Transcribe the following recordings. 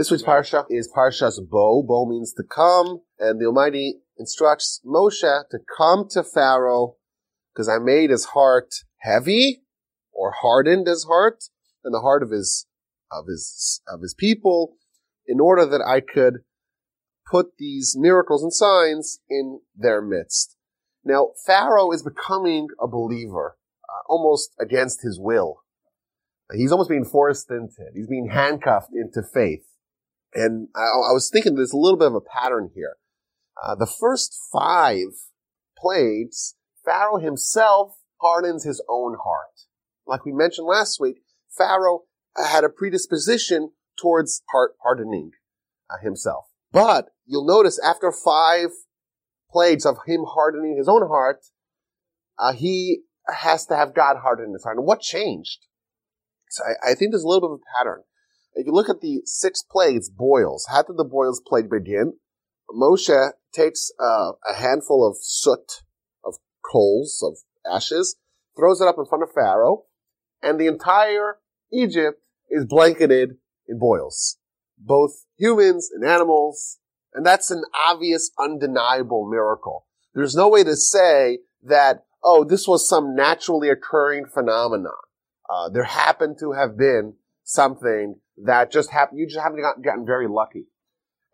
This week's parsha is Parshas Bo. Bo means to come, and the Almighty instructs Moshe to come to Pharaoh because I made his heart heavy or hardened his heart and the heart of his of his of his people in order that I could put these miracles and signs in their midst. Now, Pharaoh is becoming a believer, uh, almost against his will. He's almost being forced into it. He's being handcuffed into faith. And I, I was thinking there's a little bit of a pattern here. Uh, the first five plagues, Pharaoh himself hardens his own heart. Like we mentioned last week, Pharaoh had a predisposition towards heart hardening uh, himself. But you'll notice after five plagues of him hardening his own heart, uh, he has to have God harden his heart. And what changed? So I, I, think there's a little bit of a pattern. If you look at the six plagues, boils, how did the boils plague begin? Moshe takes uh, a handful of soot, of coals, of ashes, throws it up in front of Pharaoh, and the entire Egypt is blanketed in boils. Both humans and animals, and that's an obvious, undeniable miracle. There's no way to say that, oh, this was some naturally occurring phenomenon. Uh, there happened to have been something that just happened. You just haven't gotten, gotten very lucky.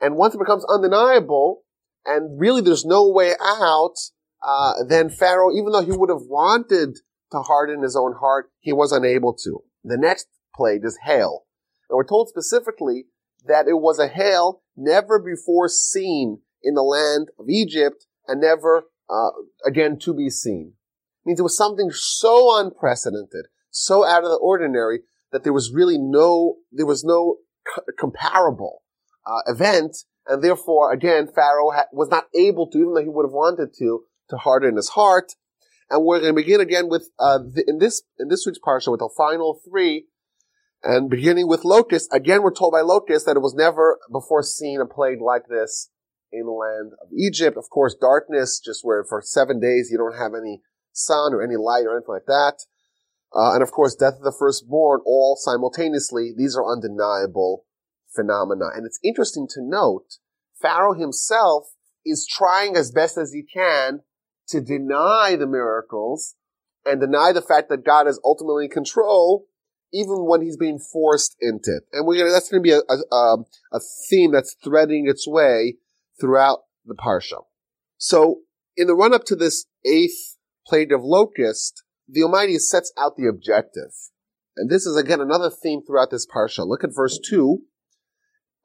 And once it becomes undeniable, and really there's no way out, uh, then Pharaoh, even though he would have wanted to harden his own heart, he was unable to. The next plague is hail. And we're told specifically that it was a hail never before seen in the land of Egypt and never uh, again to be seen. It means it was something so unprecedented, so out of the ordinary that there was really no, there was no c- comparable uh, event, and therefore, again, Pharaoh ha- was not able to, even though he would have wanted to, to harden his heart. And we're going to begin again with uh, the, in this in this week's parsha with the final three, and beginning with locusts. Again, we're told by locusts that it was never before seen a plague like this in the land of Egypt. Of course, darkness, just where for seven days you don't have any sun or any light or anything like that. Uh, and of course, death of the firstborn, all simultaneously. These are undeniable phenomena. And it's interesting to note, Pharaoh himself is trying as best as he can to deny the miracles and deny the fact that God is ultimately in control, even when he's being forced into it. And we're gonna, that's gonna be a, a, um, a theme that's threading its way throughout the Parsha. So, in the run up to this eighth plague of locust, the Almighty sets out the objective. And this is again another theme throughout this Parsha. Look at verse 2.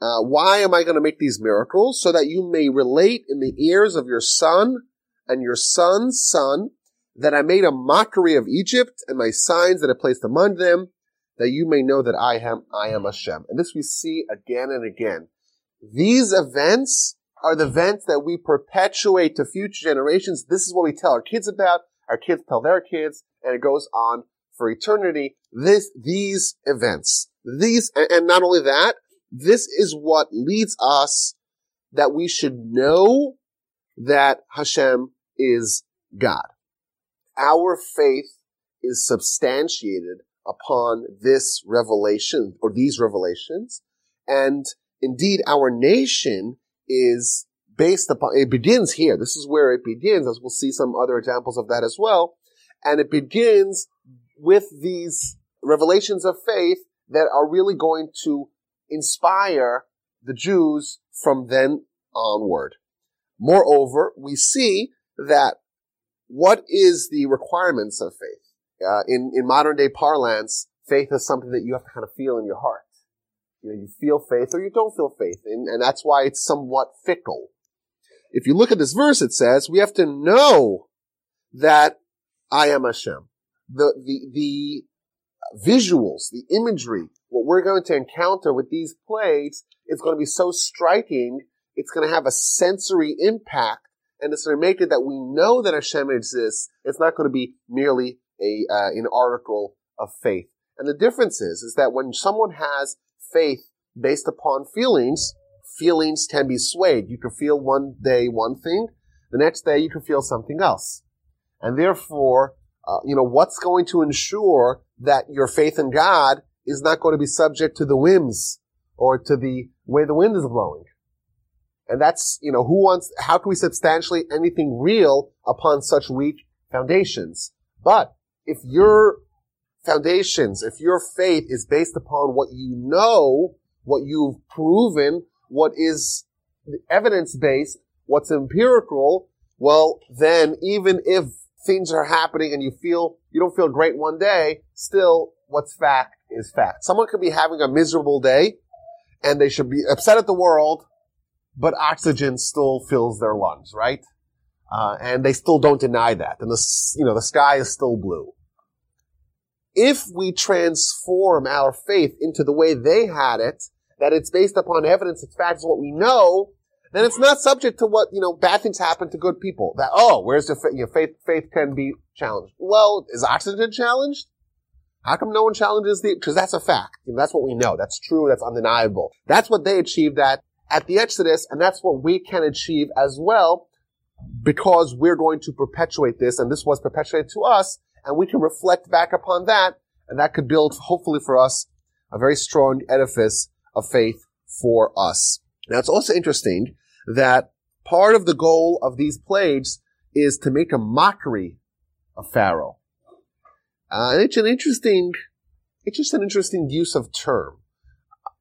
Uh, why am I going to make these miracles? So that you may relate in the ears of your son and your son's son that I made a mockery of Egypt and my signs that I placed among them, that you may know that I am, I am Hashem. And this we see again and again. These events are the events that we perpetuate to future generations. This is what we tell our kids about. Our kids tell their kids, and it goes on for eternity. This, these events, these, and not only that, this is what leads us that we should know that Hashem is God. Our faith is substantiated upon this revelation or these revelations. And indeed, our nation is based upon, it begins here. This is where it begins, as we'll see some other examples of that as well. And it begins with these revelations of faith that are really going to inspire the Jews from then onward. Moreover, we see that what is the requirements of faith? Uh, in, in modern day parlance, faith is something that you have to kind of feel in your heart. You know, you feel faith or you don't feel faith, and, and that's why it's somewhat fickle. If you look at this verse, it says we have to know that I am Hashem. The, the, the visuals, the imagery, what we're going to encounter with these plagues is going to be so striking, it's going to have a sensory impact, and it's going to make it that we know that Hashem exists. It's not going to be merely a, uh, an article of faith. And the difference is, is that when someone has faith based upon feelings, feelings can be swayed. You can feel one day one thing, the next day you can feel something else. And therefore, uh, you know, what's going to ensure that your faith in God is not going to be subject to the whims or to the way the wind is blowing. And that's, you know, who wants, how can we substantiate anything real upon such weak foundations? But if your foundations, if your faith is based upon what you know, what you've proven, what is evidence based, what's empirical, well, then even if things are happening and you feel, you don't feel great one day, still what's fact is fact. Someone could be having a miserable day and they should be upset at the world, but oxygen still fills their lungs, right? Uh, and they still don't deny that. And the, you know, the sky is still blue. If we transform our faith into the way they had it, that it's based upon evidence, it's facts, what we know, then it's not subject to what, you know, bad things happen to good people. That, oh, where's the faith, you know, faith, faith can be challenged. Well, is oxygen challenged? How come no one challenges the, because that's a fact. You know, that's what we know. That's true. That's undeniable. That's what they achieved at, at the Exodus, and that's what we can achieve as well, because we're going to perpetuate this, and this was perpetuated to us, and we can reflect back upon that, and that could build, hopefully for us, a very strong edifice of faith for us. Now it's also interesting that part of the goal of these plagues is to make a mockery of Pharaoh. Uh, it's an interesting, it's just an interesting use of term.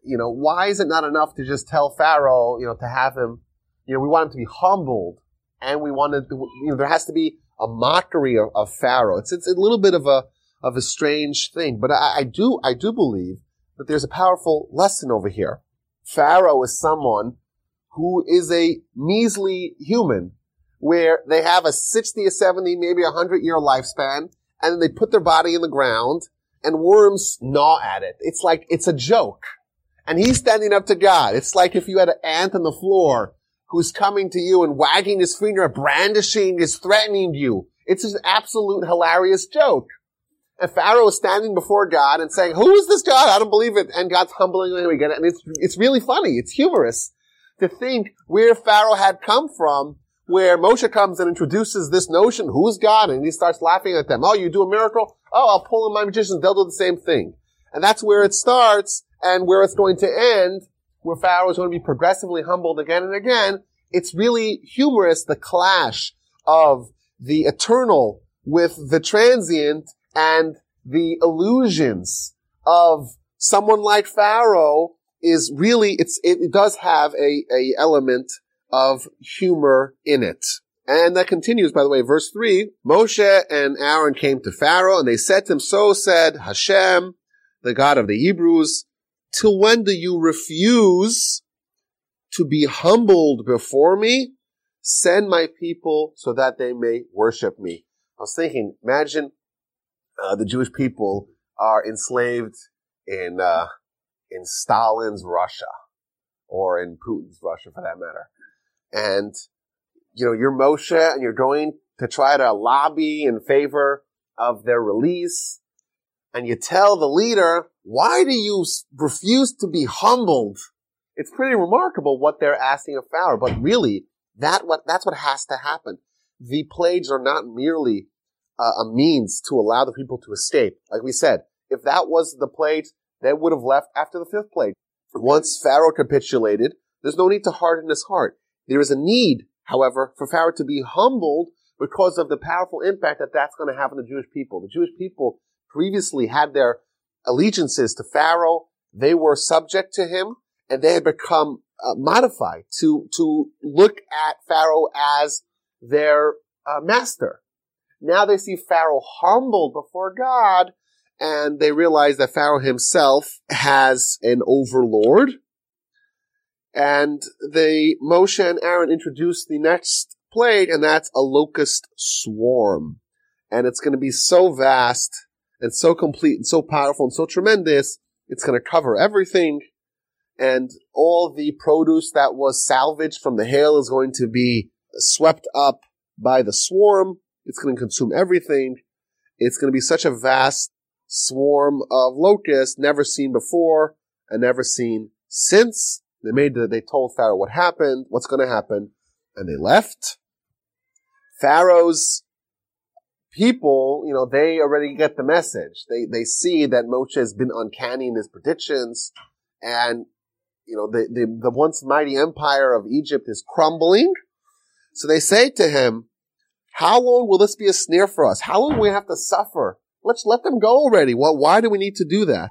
You know, why is it not enough to just tell Pharaoh, you know, to have him, you know, we want him to be humbled and we wanted to, you know, there has to be a mockery of, of Pharaoh. It's, it's a little bit of a, of a strange thing, but I, I do, I do believe that there's a powerful lesson over here. Pharaoh is someone who is a measly human where they have a 60 or 70, maybe a 100 year lifespan and they put their body in the ground and worms gnaw at it. It's like, it's a joke. And he's standing up to God. It's like if you had an ant on the floor who's coming to you and wagging his finger, brandishing, is threatening you. It's an absolute hilarious joke. And Pharaoh is standing before God and saying, who is this God? I don't believe it. And God's humbling him again. And it's, it's really funny. It's humorous to think where Pharaoh had come from where Moshe comes and introduces this notion, who's God? And he starts laughing at them. Oh, you do a miracle? Oh, I'll pull in my magicians. They'll do the same thing. And that's where it starts and where it's going to end, where Pharaoh is going to be progressively humbled again and again. It's really humorous, the clash of the eternal with the transient and the illusions of someone like Pharaoh is really, it's, it does have a, a element of humor in it. And that continues, by the way, verse 3, Moshe and Aaron came to Pharaoh and they said to him, so said Hashem, the God of the Hebrews, till when do you refuse to be humbled before me? Send my people so that they may worship me. I was thinking, imagine uh, the Jewish people are enslaved in uh, in Stalin's Russia, or in Putin's Russia, for that matter and you know you're Moshe and you're going to try to lobby in favor of their release, and you tell the leader, "Why do you refuse to be humbled?" It's pretty remarkable what they're asking of Pharaoh, but really, that what that's what has to happen. The plagues are not merely uh, a means to allow the people to escape. Like we said, if that was the plague, they would have left after the fifth plague. Once Pharaoh capitulated, there's no need to harden his heart. There is a need, however, for Pharaoh to be humbled because of the powerful impact that that's going to have on the Jewish people. The Jewish people previously had their allegiances to Pharaoh. They were subject to him and they had become uh, modified to, to look at Pharaoh as their uh, master. Now they see Pharaoh humbled before God and they realize that Pharaoh himself has an overlord and they, Moshe and Aaron introduce the next plague, and that's a locust swarm. And it's going to be so vast and so complete and so powerful and so tremendous. It's going to cover everything. And all the produce that was salvaged from the hail is going to be swept up by the swarm. It's going to consume everything. It's going to be such a vast swarm of locusts never seen before and never seen since. They made the, they told Pharaoh what happened, what's going to happen, and they left. Pharaoh's people, you know, they already get the message. They, they see that Moshe has been uncanny in his predictions, and you know, the, the, the once mighty empire of Egypt is crumbling. So they say to him, how long will this be a snare for us? How long will we have to suffer? Let's let them go already. Well, why do we need to do that?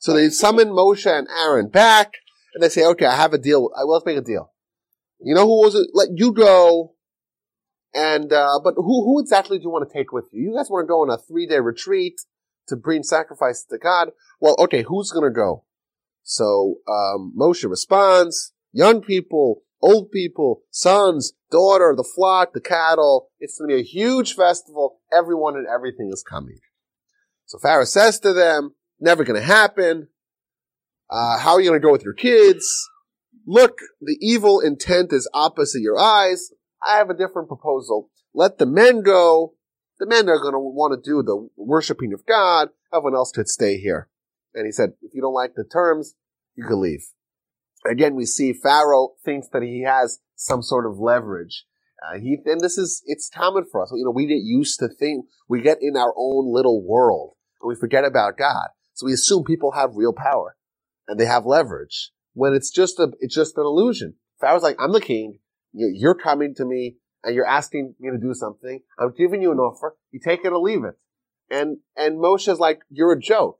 So they summon Moshe and Aaron back and they say, okay, I have a deal. Well, let's make a deal. You know who was it? Let you go. And, uh, but who, who exactly do you want to take with you? You guys want to go on a three day retreat to bring sacrifice to God? Well, okay, who's going to go? So, um, Moshe responds, young people, old people, sons, daughter, the flock, the cattle. It's going to be a huge festival. Everyone and everything is coming. So Pharaoh says to them, never going to happen. Uh, how are you going to go with your kids? Look, the evil intent is opposite your eyes. I have a different proposal. Let the men go. The men are going to want to do the worshiping of God. Everyone else could stay here. And he said, if you don't like the terms, you can leave. Again, we see Pharaoh thinks that he has some sort of leverage. Uh, he, and this is, it's common for us. You know, we get used to think, we get in our own little world and we forget about God. So we assume people have real power and they have leverage when it's just a, it's just an illusion. Pharaoh's like, I'm the king. You're coming to me and you're asking me to do something. I'm giving you an offer. You take it or leave it. And, and Moshe's like, you're a joke.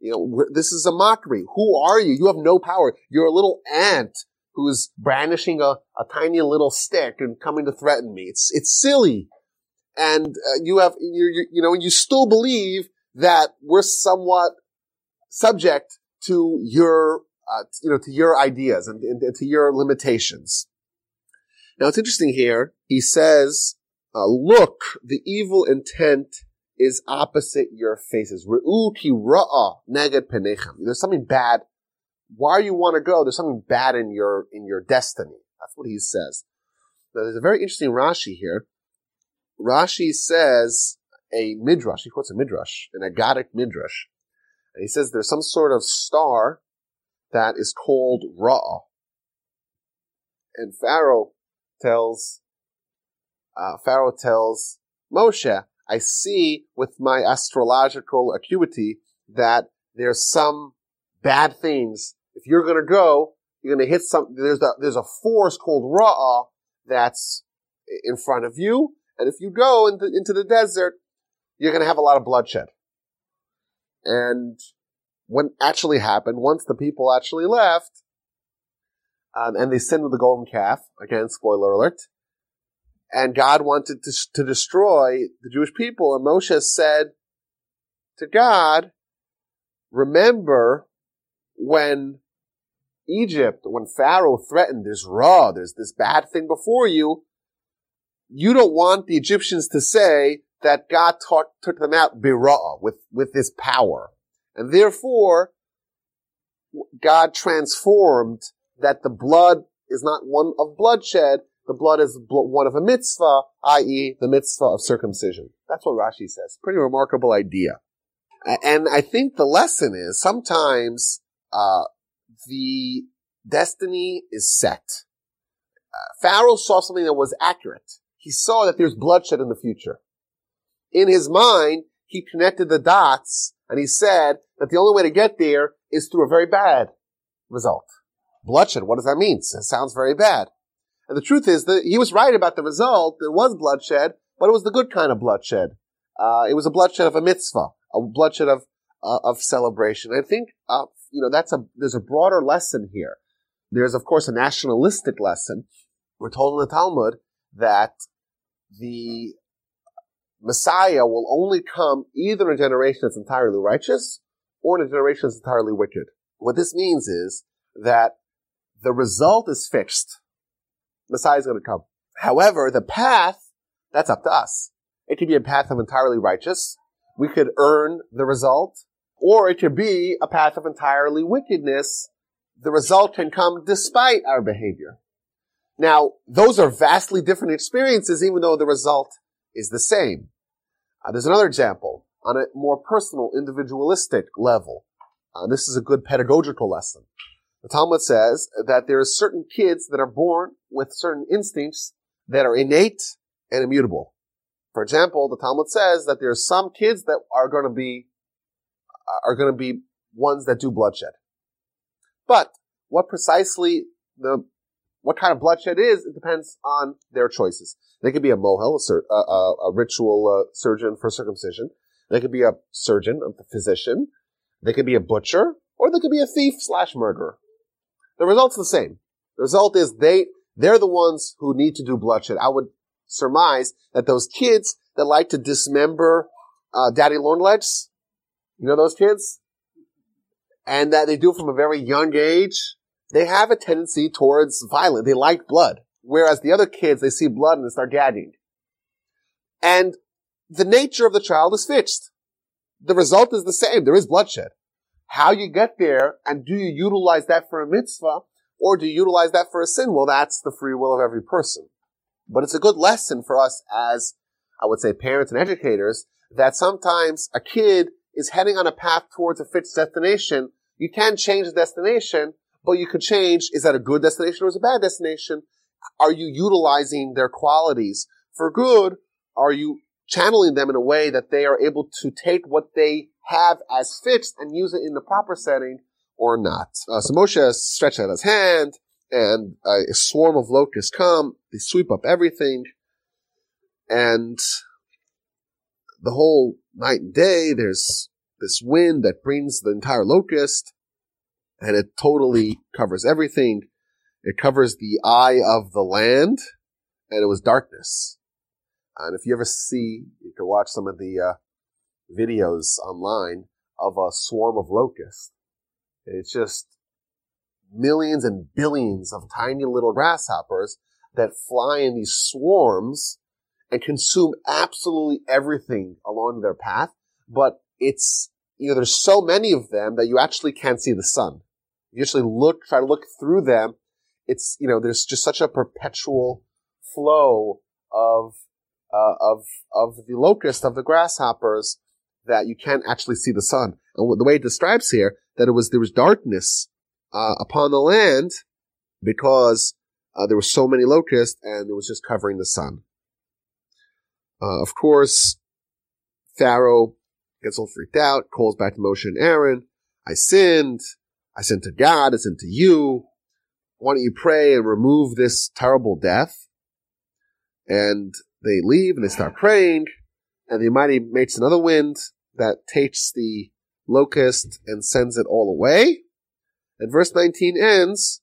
You know, this is a mockery. Who are you? You have no power. You're a little ant who's brandishing a, a tiny little stick and coming to threaten me. It's, it's silly. And uh, you have, you, you, know, you still believe that we're somewhat subject to your, uh, you know, to your ideas and, and, to your limitations. Now it's interesting here. He says, uh, look, the evil intent is opposite your faces. There's something bad. Why you want to go? There's something bad in your, in your destiny. That's what he says. Now, there's a very interesting Rashi here. Rashi says a midrash. He quotes a midrash, an Agadic midrash. And he says there's some sort of star that is called Ra. And Pharaoh tells, uh, Pharaoh tells Moshe, I see with my astrological acuity that there's some bad things. If you're going to go, you're going to hit some, there's a, there's a force called Ra'ah that's in front of you. And if you go into, into the desert, you're going to have a lot of bloodshed. And what actually happened, once the people actually left, um, and they sinned with the golden calf, again, spoiler alert, and God wanted to, to destroy the Jewish people. And Moshe said to God, remember when Egypt, when Pharaoh threatened, there's raw, there's this bad thing before you. You don't want the Egyptians to say that God taught, took them out birah, with, with this power. And therefore, God transformed that the blood is not one of bloodshed, the blood is one of a mitzvah, i.e. the mitzvah of circumcision. That's what Rashi says. Pretty remarkable idea. And I think the lesson is sometimes, uh, the destiny is set. Uh, Pharaoh saw something that was accurate. He saw that there's bloodshed in the future. In his mind, he connected the dots and he said that the only way to get there is through a very bad result. Bloodshed, what does that mean? It sounds very bad. And the truth is that he was right about the result. There was bloodshed, but it was the good kind of bloodshed. Uh, it was a bloodshed of a mitzvah, a bloodshed of uh, of celebration. I think uh, you know that's a there's a broader lesson here. There's of course a nationalistic lesson. We're told in the Talmud that the Messiah will only come either in a generation that's entirely righteous or in a generation that's entirely wicked. What this means is that the result is fixed. Messiah is going to come. However, the path, that's up to us. It could be a path of entirely righteous. We could earn the result. Or it could be a path of entirely wickedness. The result can come despite our behavior. Now, those are vastly different experiences, even though the result is the same. Uh, there's another example on a more personal, individualistic level. Uh, this is a good pedagogical lesson. The Talmud says that there are certain kids that are born with certain instincts that are innate and immutable. For example, the Talmud says that there are some kids that are going to be are going to be ones that do bloodshed. But what precisely the what kind of bloodshed is, it depends on their choices. They could be a mohel, a, a, a ritual uh, surgeon for circumcision. They could be a surgeon, a physician. They could be a butcher, or they could be a thief slash murderer. The result's the same. The result is they they're the ones who need to do bloodshed. I would surmise that those kids that like to dismember uh, daddy long legs, you know those kids, and that they do from a very young age they have a tendency towards violence. They like blood. Whereas the other kids, they see blood and they start gagging. And the nature of the child is fixed. The result is the same. There is bloodshed. How you get there and do you utilize that for a mitzvah or do you utilize that for a sin? Well, that's the free will of every person. But it's a good lesson for us as, I would say, parents and educators that sometimes a kid is heading on a path towards a fixed destination. You can change the destination, but you could change, is that a good destination or is it a bad destination? Are you utilizing their qualities for good? Are you channeling them in a way that they are able to take what they have as fixed and use it in the proper setting or not? Uh, so Moshe stretched out his hand and a swarm of locusts come. They sweep up everything and the whole night and day there's this wind that brings the entire locust and it totally covers everything. It covers the eye of the land, and it was darkness. And if you ever see, you can watch some of the uh, videos online of a swarm of locusts. It's just millions and billions of tiny little grasshoppers that fly in these swarms and consume absolutely everything along their path. But it's, you know, there's so many of them that you actually can't see the sun you actually look, try to look through them, it's, you know, there's just such a perpetual flow of, uh, of, of the locust, of the grasshoppers, that you can't actually see the sun. And the way it describes here, that it was, there was darkness, uh, upon the land because, uh, there were so many locusts and it was just covering the sun. Uh, of course, Pharaoh gets all freaked out, calls back to Moshe and Aaron. I sinned. I sinned to God, I sent to you. Why don't you pray and remove this terrible death? And they leave and they start praying, and the Almighty makes another wind that takes the locust and sends it all away. And verse 19 ends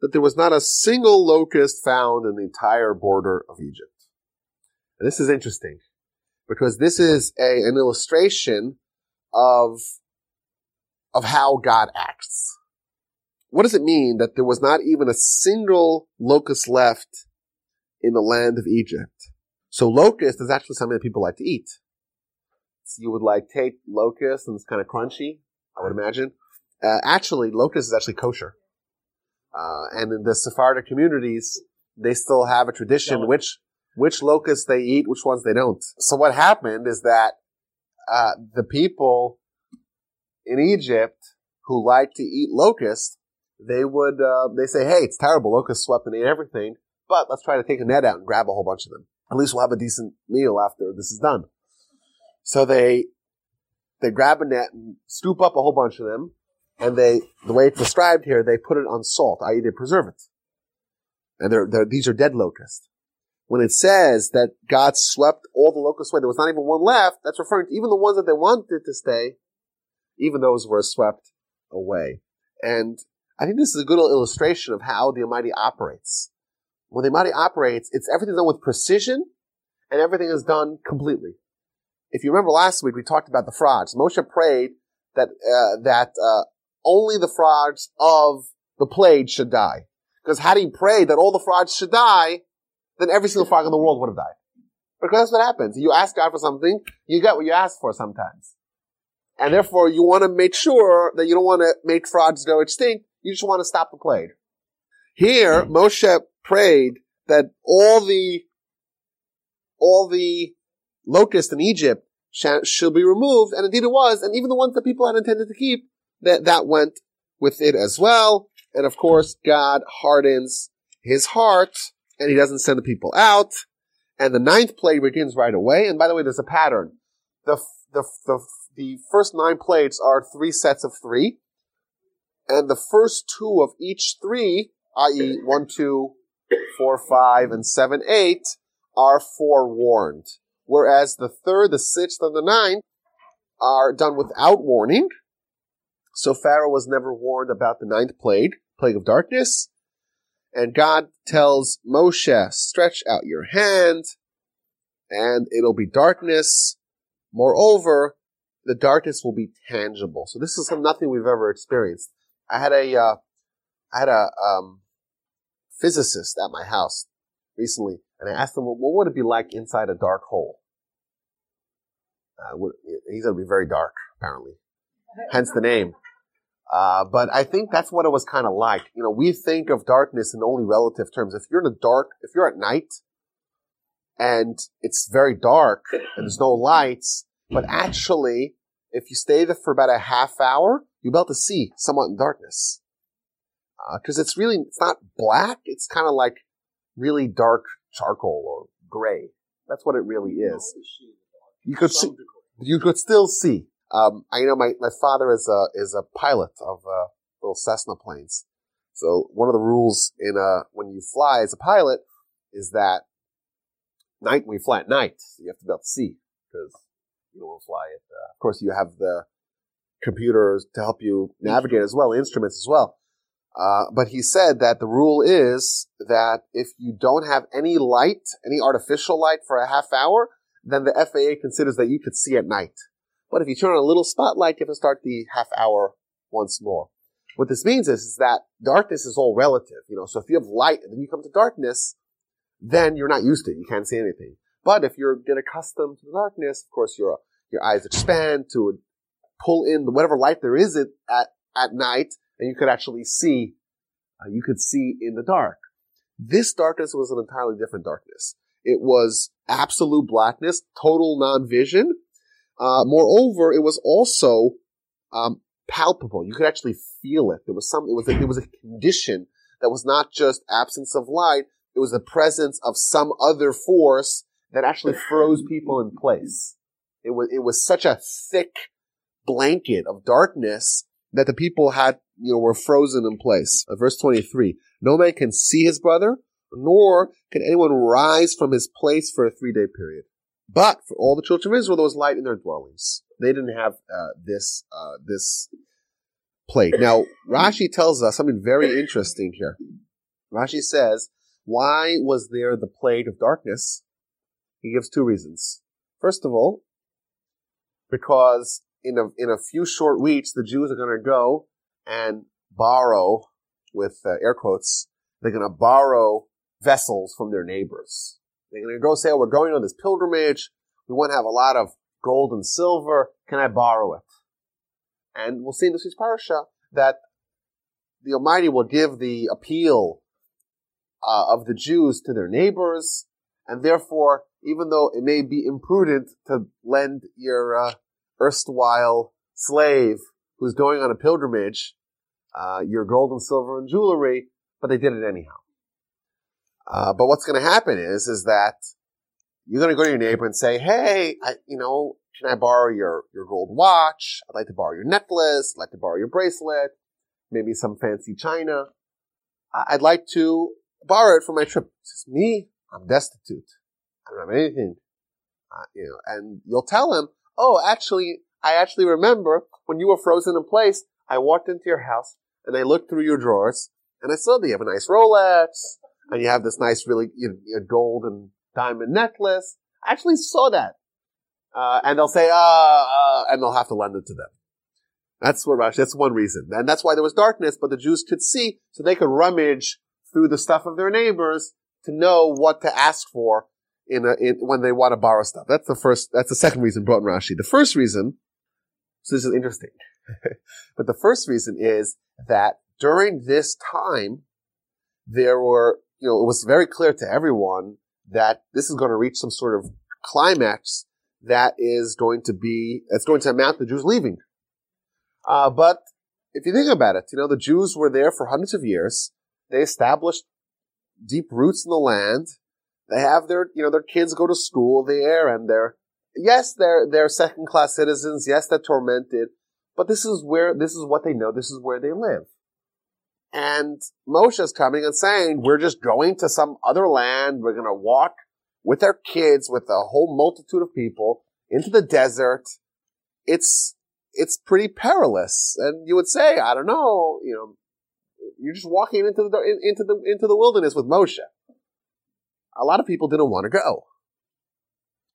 that there was not a single locust found in the entire border of Egypt. And this is interesting because this is a, an illustration of of how God acts. What does it mean that there was not even a single locust left in the land of Egypt? So locust is actually something that people like to eat. So you would like take locust and it's kind of crunchy, I would imagine. Uh, actually, locust is actually kosher. Uh, and in the Sephardic communities, they still have a tradition which which locusts they eat, which ones they don't. So what happened is that uh, the people in Egypt who like to eat locusts, they would, uh, they say, hey, it's terrible. Locusts swept and ate everything, but let's try to take a net out and grab a whole bunch of them. At least we'll have a decent meal after this is done. So they, they grab a net and scoop up a whole bunch of them, and they, the way it's described here, they put it on salt, i.e. they preserve it. And they're, they're, these are dead locusts. When it says that God swept all the locusts away, there was not even one left, that's referring to even the ones that they wanted to stay, even those were swept away. And I think this is a good illustration of how the Almighty operates. When the Almighty operates, it's everything done with precision and everything is done completely. If you remember last week, we talked about the frogs. Moshe prayed that, uh, that, uh, only the frogs of the plague should die. Because had he prayed that all the frogs should die, then every single frog in the world would have died. Because that's what happens. You ask God for something, you get what you ask for sometimes. And therefore, you want to make sure that you don't want to make frogs go extinct. You just want to stop the plague. Here. Moshe prayed that all the, all the locusts in Egypt should be removed, and indeed it was, and even the ones that people had intended to keep, that, that went with it as well. And of course, God hardens his heart, and he doesn't send the people out. And the ninth plague begins right away. And by the way, there's a pattern. The, the, the the first nine plates are three sets of three. and the first two of each three, i.e., one, two, four, five, and seven, eight, are forewarned. Whereas the third, the sixth, and the ninth are done without warning. So Pharaoh was never warned about the ninth plague, plague of darkness. And God tells Moshe, stretch out your hand, and it'll be darkness. Moreover, the darkness will be tangible. So this is nothing we've ever experienced. I had a, uh, I had a um, physicist at my house recently, and I asked him, well, what would it be like inside a dark hole? Uh, he's going to be very dark, apparently. Hence the name. Uh, but I think that's what it was kind of like. You know, we think of darkness in only relative terms. If you're in a dark, if you're at night and it's very dark and there's no lights, but actually, if you stay there for about a half hour, you'll be able to see somewhat in darkness. Because uh, it's really, it's not black, it's kind of like really dark charcoal or gray. That's what it really is. You could see, you could still see. Um, I know my, my father is a, is a pilot of, uh, little Cessna planes. So one of the rules in, uh, when you fly as a pilot is that night, when you fly at night, you have to be able to see because you don't want to fly it. Uh, of course, you have the computers to help you navigate as well, instruments as well. Uh, but he said that the rule is that if you don't have any light, any artificial light for a half hour, then the FAA considers that you could see at night. But if you turn on a little spotlight, you have to start the half hour once more. What this means is, is that darkness is all relative. You know, so if you have light and then you come to darkness, then you're not used to it. You can't see anything. But if you're get accustomed to the darkness, of course your your eyes expand to pull in whatever light there is at at night, and you could actually see. Uh, you could see in the dark. This darkness was an entirely different darkness. It was absolute blackness, total non-vision, uh, moreover, it was also um, palpable. You could actually feel it. There was some. It was. A, it was a condition that was not just absence of light. It was the presence of some other force that actually froze people in place. It was. It was such a thick blanket of darkness that the people had, you know, were frozen in place. Uh, verse twenty-three: No man can see his brother, nor can anyone rise from his place for a three-day period. But for all the children of Israel, there was light in their dwellings. They didn't have uh, this uh, this plague. Now Rashi tells us something very interesting here. Rashi says, "Why was there the plague of darkness?" He gives two reasons. First of all, because in a in a few short weeks, the Jews are going to go and borrow, with uh, air quotes, they're going to borrow vessels from their neighbors. They're going to go say, oh, we're going on this pilgrimage. We want to have a lot of gold and silver. Can I borrow it? And we'll see in this week's parasha that the Almighty will give the appeal uh, of the Jews to their neighbors, and therefore, even though it may be imprudent to lend your uh, erstwhile slave who's going on a pilgrimage uh, your gold and silver and jewelry, but they did it anyhow. Uh, but what's going to happen is, is that you're going to go to your neighbor and say, "Hey, I, you know, can I borrow your your gold watch? I'd like to borrow your necklace. I'd like to borrow your bracelet, maybe some fancy china. I'd like to borrow it for my trip." Says, "Me, I'm destitute. I don't have anything." Uh, you know, and you'll tell him, "Oh, actually, I actually remember when you were frozen in place. I walked into your house and I looked through your drawers and I saw that you have a nice Rolex." and you have this nice, really you know, gold and diamond necklace. I actually saw that. Uh, and they'll say, uh, uh, and they'll have to lend it to them. That's what Rashi, that's one reason. And that's why there was darkness, but the Jews could see, so they could rummage through the stuff of their neighbors to know what to ask for in, a, in when they want to borrow stuff. That's the first, that's the second reason brought in Rashi. The first reason, so this is interesting, but the first reason is that during this time, there were you know, it was very clear to everyone that this is going to reach some sort of climax that is going to be, that's going to amount to Jews leaving. Uh, but if you think about it, you know, the Jews were there for hundreds of years. They established deep roots in the land. They have their, you know, their kids go to school there and they're, yes, they're, they're second class citizens. Yes, they're tormented, but this is where, this is what they know. This is where they live. And Moshe is coming and saying, we're just going to some other land. We're going to walk with our kids, with a whole multitude of people into the desert. It's, it's pretty perilous. And you would say, I don't know, you know, you're just walking into the, into the, into the wilderness with Moshe. A lot of people didn't want to go.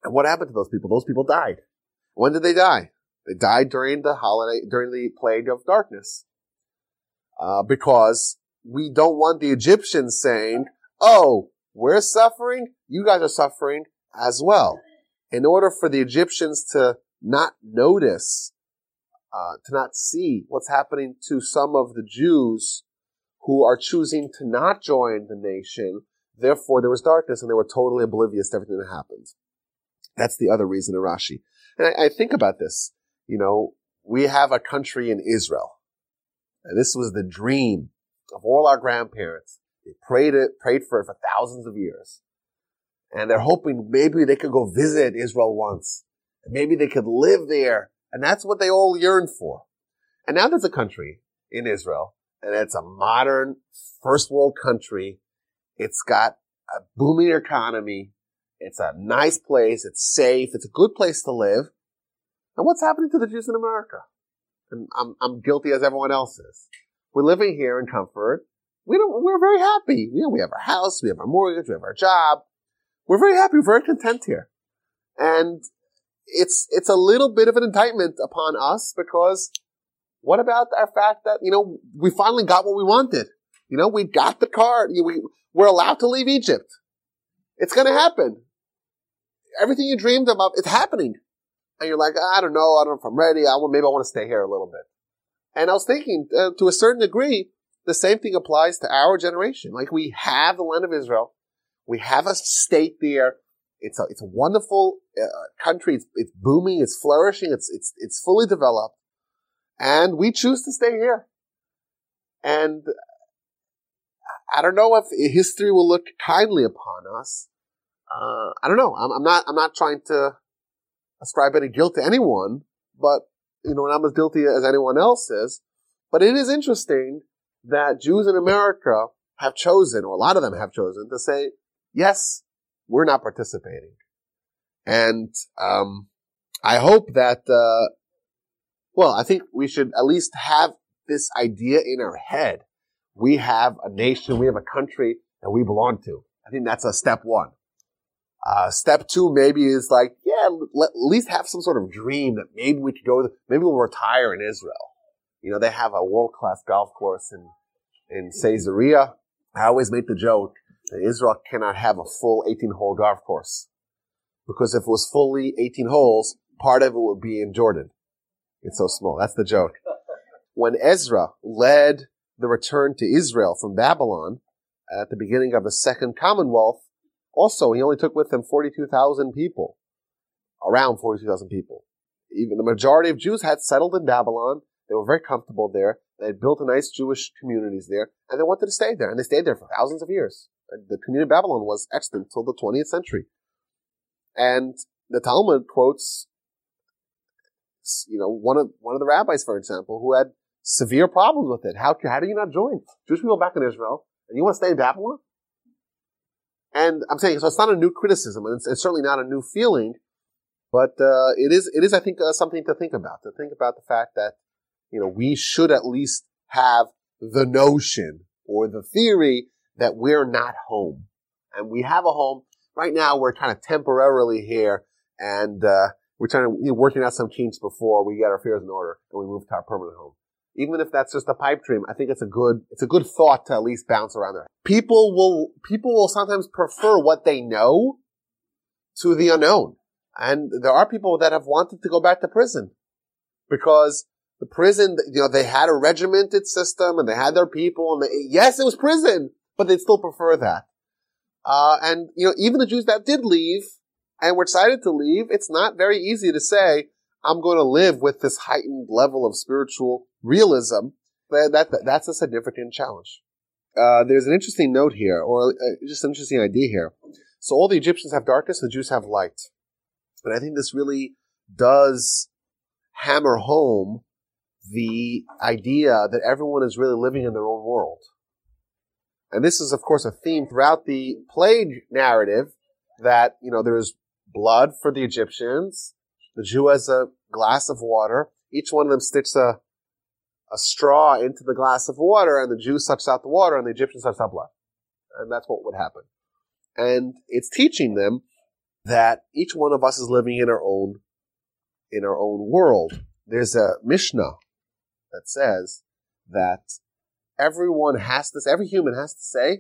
And what happened to those people? Those people died. When did they die? They died during the holiday, during the plague of darkness. Uh, because we don't want the Egyptians saying, oh, we're suffering, you guys are suffering as well. In order for the Egyptians to not notice, uh, to not see what's happening to some of the Jews who are choosing to not join the nation, therefore there was darkness and they were totally oblivious to everything that happened. That's the other reason in Rashi. And I, I think about this. You know, we have a country in Israel. And this was the dream of all our grandparents. They prayed it, prayed for it for thousands of years. And they're hoping maybe they could go visit Israel once. And maybe they could live there. And that's what they all yearn for. And now there's a country in Israel, and it's a modern first world country. It's got a booming economy. It's a nice place. It's safe. It's a good place to live. And what's happening to the Jews in America? And I'm, I'm guilty as everyone else is. We're living here in comfort. We don't, we're very happy. We, we have our house, we have our mortgage, we have our job. We're very happy, we're very content here. And it's, it's a little bit of an indictment upon us because what about our fact that, you know, we finally got what we wanted? You know, we got the card. We, we're allowed to leave Egypt. It's going to happen. Everything you dreamed about, it's happening and you're like, I don't know, I don't know if I'm ready. I want, maybe I want to stay here a little bit. And I was thinking, uh, to a certain degree, the same thing applies to our generation. Like we have the land of Israel, we have a state there. It's a it's a wonderful uh, country. It's, it's booming. It's flourishing. It's it's it's fully developed, and we choose to stay here. And I don't know if history will look kindly upon us. Uh, I don't know. I'm, I'm not. I'm not trying to ascribe any guilt to anyone, but, you know, I'm as guilty as anyone else is. But it is interesting that Jews in America have chosen, or a lot of them have chosen, to say, yes, we're not participating. And, um, I hope that, uh, well, I think we should at least have this idea in our head. We have a nation, we have a country that we belong to. I think that's a step one. Uh, step two maybe is like, yeah, let, at least have some sort of dream that maybe we could go, maybe we'll retire in Israel. You know, they have a world-class golf course in, in Caesarea. I always make the joke that Israel cannot have a full 18-hole golf course. Because if it was fully 18 holes, part of it would be in Jordan. It's so small. That's the joke. When Ezra led the return to Israel from Babylon at the beginning of the Second Commonwealth, also, he only took with him 42,000 people, around 42,000 people. Even the majority of Jews had settled in Babylon. They were very comfortable there. They had built a nice Jewish communities there, and they wanted to stay there, and they stayed there for thousands of years. The community of Babylon was extant until the 20th century. And the Talmud quotes, you know, one of, one of the rabbis, for example, who had severe problems with it. How, how do you not join? Jewish people back in Israel, and you want to stay in Babylon? And I'm saying, so it's not a new criticism, and it's, it's certainly not a new feeling, but uh, it is, it is, I think, uh, something to think about. To think about the fact that, you know, we should at least have the notion or the theory that we're not home, and we have a home. Right now, we're kind of temporarily here, and uh, we're trying to you know, working out some kinks before we get our affairs in order and we move to our permanent home even if that's just a pipe dream, I think it's a good, it's a good thought to at least bounce around there. People will, people will sometimes prefer what they know to the unknown. And there are people that have wanted to go back to prison because the prison, you know, they had a regimented system and they had their people and they, yes, it was prison, but they'd still prefer that. Uh, and, you know, even the Jews that did leave and were excited to leave, it's not very easy to say, I'm going to live with this heightened level of spiritual realism, that, that that's a significant challenge. Uh, there's an interesting note here, or uh, just an interesting idea here. So all the Egyptians have darkness, the Jews have light. And I think this really does hammer home the idea that everyone is really living in their own world. And this is, of course, a theme throughout the plague narrative that, you know, there's blood for the Egyptians. The Jew has a glass of water. Each one of them sticks a, a straw into the glass of water and the Jew sucks out the water and the Egyptian sucks out blood. And that's what would happen. And it's teaching them that each one of us is living in our own, in our own world. There's a Mishnah that says that everyone has to, every human has to say,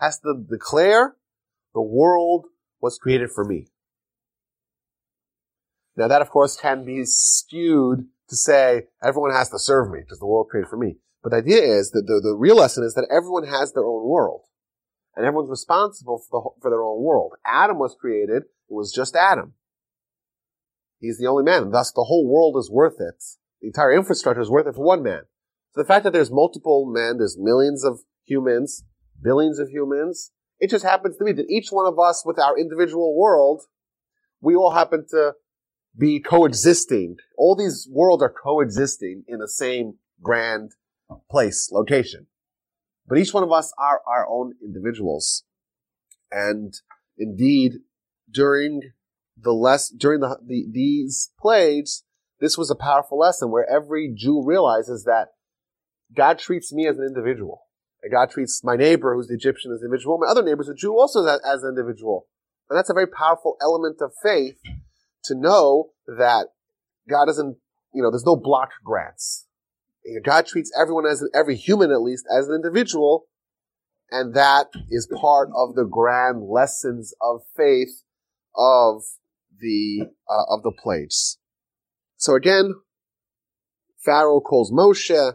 has to declare, the world was created for me. Now that of course can be skewed to say everyone has to serve me because the world created for me. But the idea is that the, the real lesson is that everyone has their own world. And everyone's responsible for, the, for their own world. Adam was created, it was just Adam. He's the only man, thus the whole world is worth it. The entire infrastructure is worth it for one man. So the fact that there's multiple men, there's millions of humans, billions of humans, it just happens to be that each one of us with our individual world, we all happen to be coexisting. All these worlds are coexisting in the same grand place, location. But each one of us are our own individuals. And indeed, during the less, during the, the, these plagues, this was a powerful lesson where every Jew realizes that God treats me as an individual. And God treats my neighbor, who's the Egyptian, as an individual. My other neighbor's a Jew, also as, as an individual. And that's a very powerful element of faith to know that God doesn't, you know, there's no block grants. God treats everyone as, every human at least, as an individual. And that is part of the grand lessons of faith of the, uh, of the place. So again, Pharaoh calls Moshe,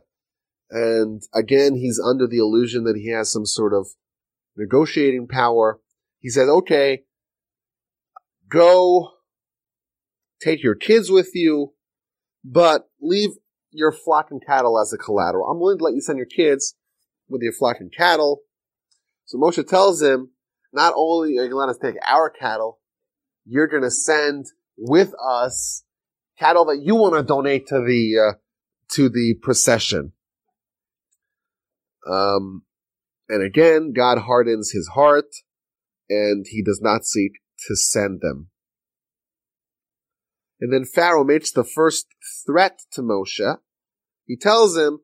and again, he's under the illusion that he has some sort of negotiating power. He says, okay, go take your kids with you, but leave your flock and cattle as a collateral. I'm willing to let you send your kids with your flock and cattle. So Moshe tells him, not only are you going to let us take our cattle, you're going to send with us cattle that you want to donate to the uh, to the procession. Um, and again, God hardens his heart, and he does not seek to send them. And then Pharaoh makes the first threat to Moshe. He tells him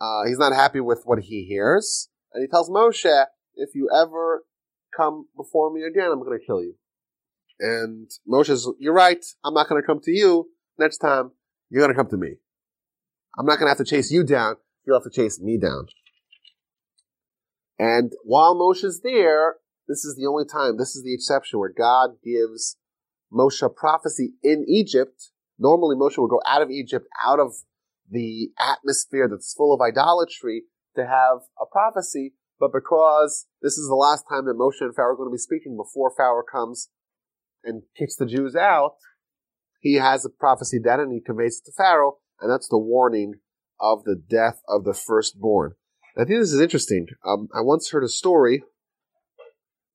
uh, he's not happy with what he hears, and he tells Moshe, "If you ever come before me again, I'm going to kill you." And Moshe says, "You're right. I'm not going to come to you. Next time, you're going to come to me. I'm not going to have to chase you down. You'll have to chase me down." And while Moshe's there, this is the only time, this is the exception where God gives Moshe prophecy in Egypt. Normally Moshe would go out of Egypt, out of the atmosphere that's full of idolatry to have a prophecy, but because this is the last time that Moshe and Pharaoh are going to be speaking before Pharaoh comes and kicks the Jews out, he has a prophecy then and he conveys it to Pharaoh, and that's the warning of the death of the firstborn. I think this is interesting. Um, I once heard a story.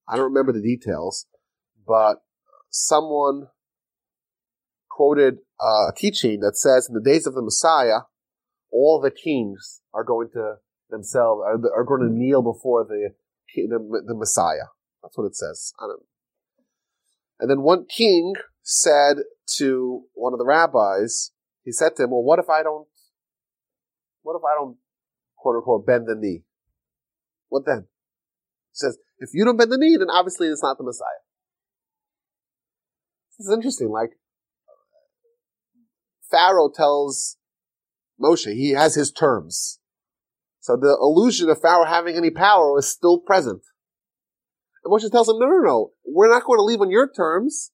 I don't remember the details, but someone quoted a teaching that says in the days of the Messiah, all the kings are going to themselves are, are going to kneel before the, the the Messiah. That's what it says. And then one king said to one of the rabbis, he said to him, "Well, what if I don't? What if I don't, quote unquote, bend the knee? What then?" He says, "If you don't bend the knee, then obviously it's not the Messiah." This is interesting. Like, Pharaoh tells Moshe, he has his terms. So the illusion of Pharaoh having any power is still present. And Moshe tells him, no, no, no, we're not going to leave on your terms.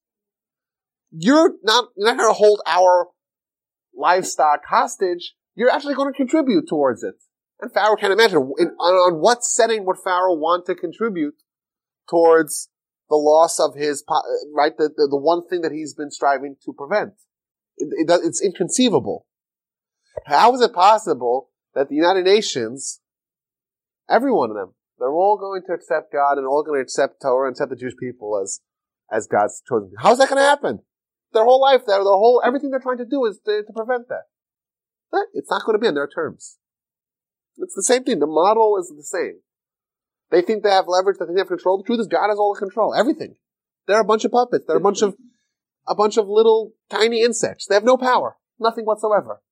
You're not, you're not going to hold our livestock hostage. You're actually going to contribute towards it. And Pharaoh can't imagine in, on, on what setting would Pharaoh want to contribute towards the loss of his, uh, right, the, the, the one thing that he's been striving to prevent. It, it, it's inconceivable. How is it possible that the United Nations, every one of them, they're all going to accept God and all going to accept Torah and accept the Jewish people as, as God's chosen? How's that going to happen? Their whole life, their, their whole, everything they're trying to do is to, to prevent that. It's not going to be on their terms. It's the same thing. The model is the same. They think they have leverage, think they have control. The truth is God has all the control, everything. They're a bunch of puppets. They're a bunch of, a bunch of little tiny insects. They have no power. Nothing whatsoever.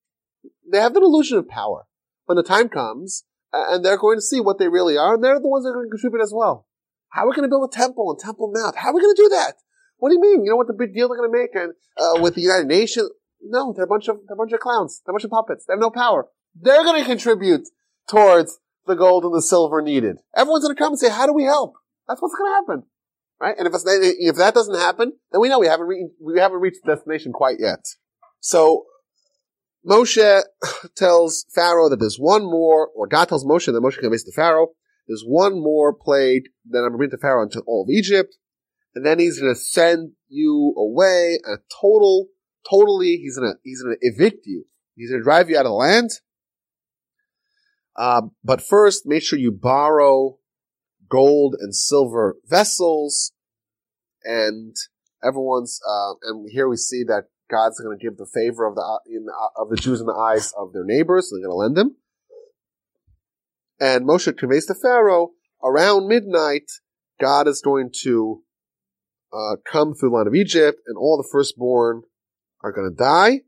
They have the illusion of power. When the time comes, and they're going to see what they really are, and they're the ones that are going to contribute as well. How are we going to build a temple and Temple Mount? How are we going to do that? What do you mean? You know what the big deal they're going to make and, uh, with the United Nations? No, they're a bunch of they're a bunch of clowns. They're a bunch of puppets. They have no power. They're going to contribute towards the gold and the silver needed. Everyone's going to come and say, "How do we help?" That's what's going to happen, right? And if if that doesn't happen, then we know we haven't re- we haven't reached the destination quite yet. So Moshe tells Pharaoh that there's one more, or God tells Moshe that Moshe raise to Pharaoh. There's one more plague that I'm going to bring to Pharaoh into all of Egypt, and then he's going to send you away. A total, totally, he's going to he's going to evict you. He's going to drive you out of the land. Uh, but first, make sure you borrow gold and silver vessels, and everyone's. Uh, and here we see that God's going to give the favor of the, the, of the Jews in the eyes of their neighbors. They're going to lend them. And Moshe conveys to Pharaoh around midnight, God is going to uh, come through the land of Egypt, and all the firstborn are going to die.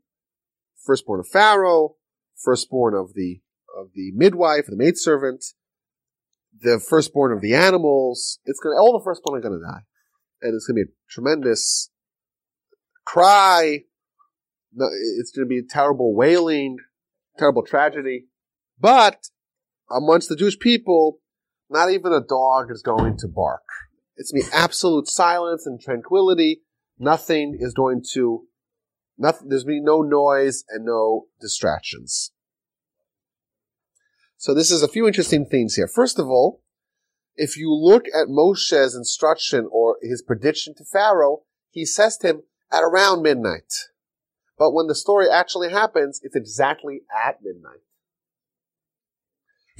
Firstborn of Pharaoh, firstborn of the of the midwife, the maidservant, the firstborn of the animals. It's to all the firstborn are going to die, and it's going to be a tremendous cry, it's going to be a terrible wailing, terrible tragedy. But amongst the Jewish people, not even a dog is going to bark. It's to be absolute silence and tranquility. Nothing is going to, nothing, there's to be no noise and no distractions. So this is a few interesting things here. First of all, if you look at Moshe's instruction or his prediction to Pharaoh, he says to him at around midnight. But when the story actually happens, it's exactly at midnight.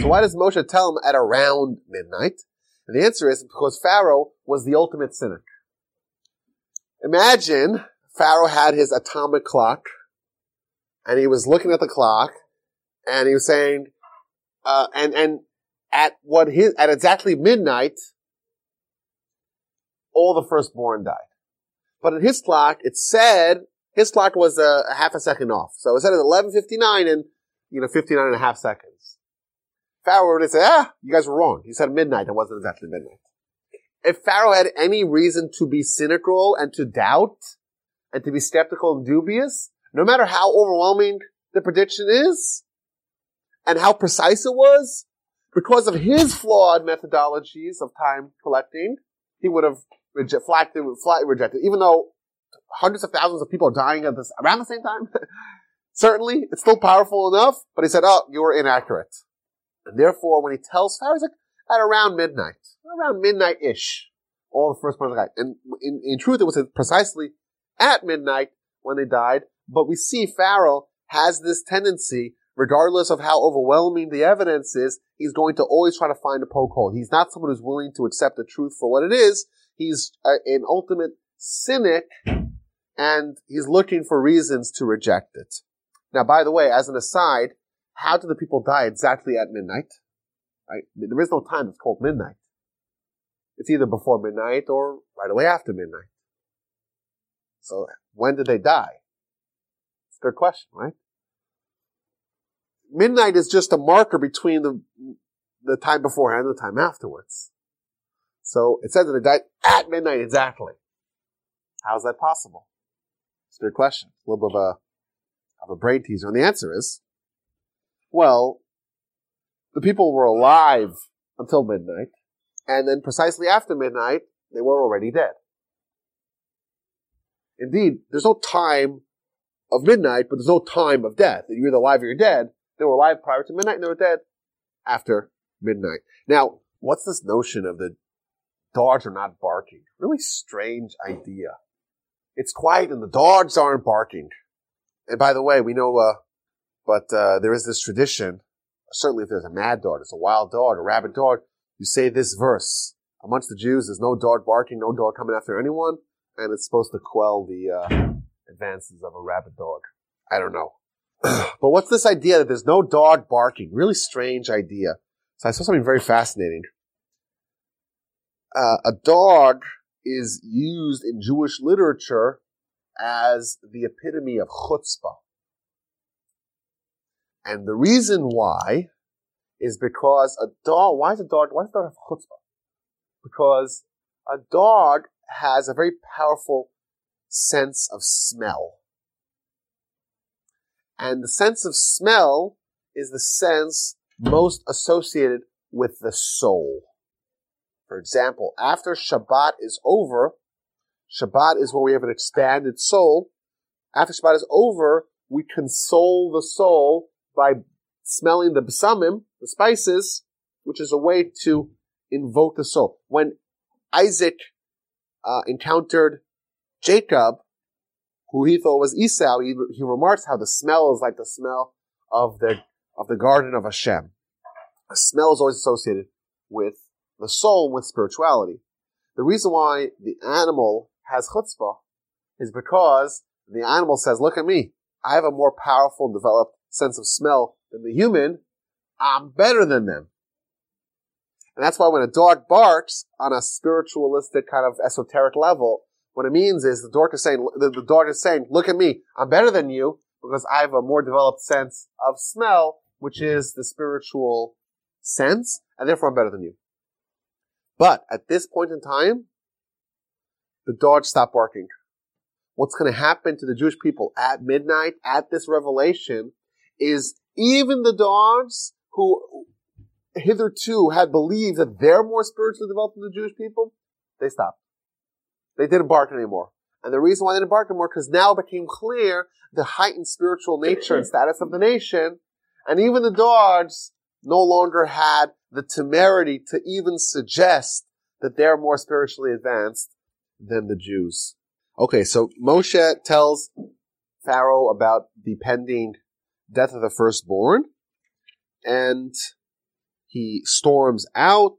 So why does Moshe tell him at around midnight? And the answer is because Pharaoh was the ultimate cynic. Imagine Pharaoh had his atomic clock and he was looking at the clock and he was saying, uh, and, and at what his, at exactly midnight, all the firstborn died. But in his clock, it said his clock was a, a half a second off. So it said at 11.59 and, you know, 59 and a half seconds. Pharaoh would say, ah, you guys were wrong. He said midnight. It wasn't exactly midnight. If Pharaoh had any reason to be cynical and to doubt and to be skeptical and dubious, no matter how overwhelming the prediction is and how precise it was, because of his flawed methodologies of time collecting, he would have reject, flatly, flatly rejected, even though hundreds of thousands of people are dying at this around the same time. Certainly, it's still powerful enough, but he said, oh, you were inaccurate. And therefore, when he tells Pharaoh, like, at around midnight, around midnight-ish, all the first part of the guy. And in, in truth, it was precisely at midnight when they died, but we see Pharaoh has this tendency, regardless of how overwhelming the evidence is, he's going to always try to find a poke hole. He's not someone who's willing to accept the truth for what it is. He's a, an ultimate cynic and he's looking for reasons to reject it. Now, by the way, as an aside, how do the people die exactly at midnight? Right? There is no time that's called midnight. It's either before midnight or right away after midnight. So when did they die? It's a good question, right? Midnight is just a marker between the, the time beforehand and the time afterwards. So it says that they died at midnight exactly. How is that possible? It's a good question. A little bit of a, of a brain teaser. And the answer is, well, the people were alive until midnight, and then precisely after midnight, they were already dead. Indeed, there's no time of midnight, but there's no time of death. You're either alive or you're dead. They were alive prior to midnight, and they were dead after midnight. Now, what's this notion of the dogs are not barking? Really strange idea. It's quiet and the dogs aren't barking. And by the way, we know, uh, but uh, there is this tradition. Certainly, if there's a mad dog, it's a wild dog, a rabid dog. You say this verse amongst the Jews. There's no dog barking, no dog coming after anyone, and it's supposed to quell the uh, advances of a rabid dog. I don't know. but what's this idea that there's no dog barking? Really strange idea. So I saw something very fascinating. Uh, a dog is used in Jewish literature as the epitome of chutzpah. And the reason why is because a dog, why is a dog, why does a dog have chutzpah? Because a dog has a very powerful sense of smell. And the sense of smell is the sense most associated with the soul. For example, after Shabbat is over, Shabbat is where we have an expanded soul. After Shabbat is over, we console the soul by smelling the besamim, the spices, which is a way to invoke the soul. When Isaac uh, encountered Jacob, who he thought was Esau, he, he remarks how the smell is like the smell of the of the garden of Hashem. A smell is always associated with the soul, with spirituality. The reason why the animal has chutzpah is because the animal says, look at me. I have a more powerful developed sense of smell than the human. I'm better than them. And that's why when a dog barks on a spiritualistic kind of esoteric level, what it means is the dog is saying, the, the dog is saying, look at me. I'm better than you because I have a more developed sense of smell, which is the spiritual sense, and therefore I'm better than you. But at this point in time, the dog stopped barking. What's going to happen to the Jewish people at midnight, at this revelation, is even the dogs who hitherto had believed that they're more spiritually developed than the Jewish people, they stopped. They didn't bark anymore. And the reason why they didn't bark anymore, because now it became clear the heightened spiritual nature and status of the nation, and even the dogs no longer had the temerity to even suggest that they're more spiritually advanced than the Jews. Okay, so Moshe tells Pharaoh about the pending death of the firstborn, and he storms out.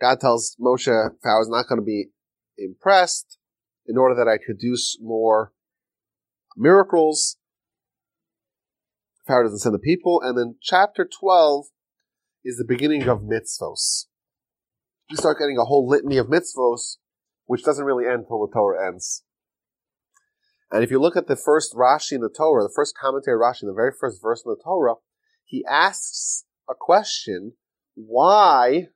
God tells Moshe Pharaoh's not going to be impressed in order that I could do more miracles. Pharaoh doesn't send the people. And then chapter 12 is the beginning of mitzvos. You start getting a whole litany of mitzvos, which doesn't really end until the Torah ends. And if you look at the first Rashi in the Torah, the first commentary Rashi the very first verse in the Torah, he asks a question, why,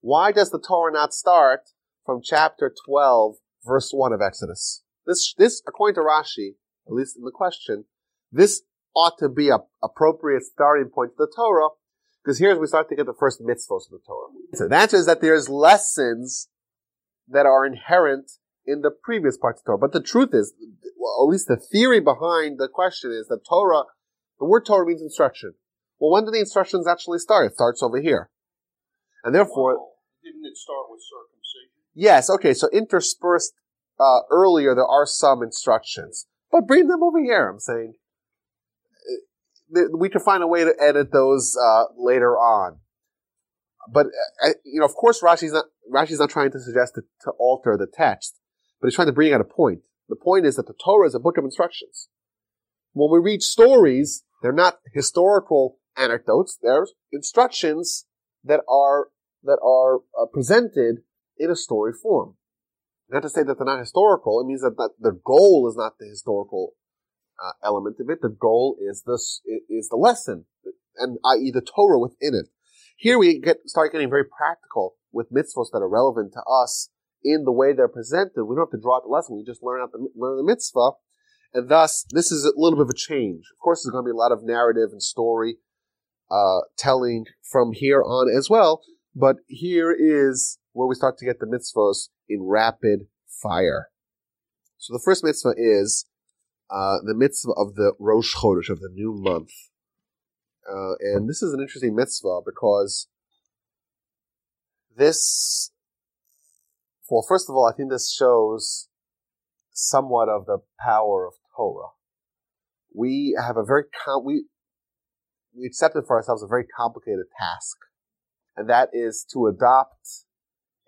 why does the Torah not start from chapter 12, verse 1 of Exodus? This, this, according to Rashi, at least in the question, this ought to be a appropriate starting point to the Torah, because here's we start to get the first mitzvahs of the Torah. So the answer is that there's lessons that are inherent in the previous parts of the Torah. But the truth is, well, at least the theory behind the question is that Torah, the word Torah means instruction. Well, when do the instructions actually start? It starts over here. And therefore. Didn't it start with circumcision? Yes, okay, so interspersed uh, earlier, there are some instructions. But bring them over here, I'm saying. We can find a way to edit those uh, later on. But, uh, you know, of course, Rashi's not, Rashi's not trying to suggest to, to alter the text, but he's trying to bring out a point. The point is that the Torah is a book of instructions. When we read stories, they're not historical anecdotes. They're instructions that are that are uh, presented in a story form. Not to say that they're not historical. It means that, that the goal is not the historical uh, element of it. The goal is this is the lesson, and i.e. the Torah within it. Here we get start getting very practical with mitzvahs that are relevant to us in the way they're presented. We don't have to draw out the lesson. We just learn out the learn the mitzvah, and thus this is a little bit of a change. Of course, there's going to be a lot of narrative and story uh, telling from here on as well. But here is where we start to get the mitzvahs in rapid fire. So the first mitzvah is uh, the mitzvah of the Rosh Chodesh, of the new month. Uh, and this is an interesting mitzvah because this, well, first of all, I think this shows somewhat of the power of Torah. We have a very, com- we, we accepted for ourselves a very complicated task, and that is to adopt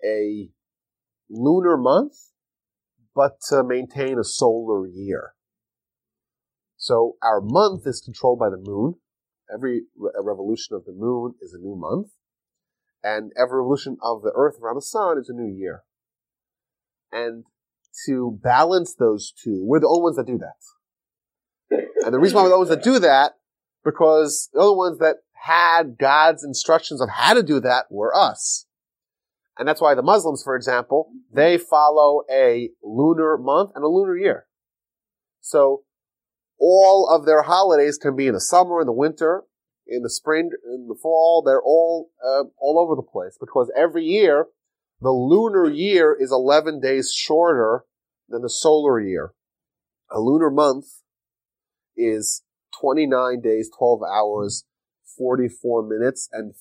a lunar month, but to maintain a solar year. So our month is controlled by the moon. Every re- revolution of the moon is a new month. And every revolution of the earth around the sun is a new year. And to balance those two, we're the only ones that do that. And the reason why we're the only ones that do that, because the only ones that had God's instructions of how to do that were us. And that's why the Muslims, for example, they follow a lunar month and a lunar year. So all of their holidays can be in the summer, in the winter, in the spring, in the fall. They're all uh, all over the place because every year the lunar year is 11 days shorter than the solar year. A lunar month is 29 days, 12 hours, 44 minutes, and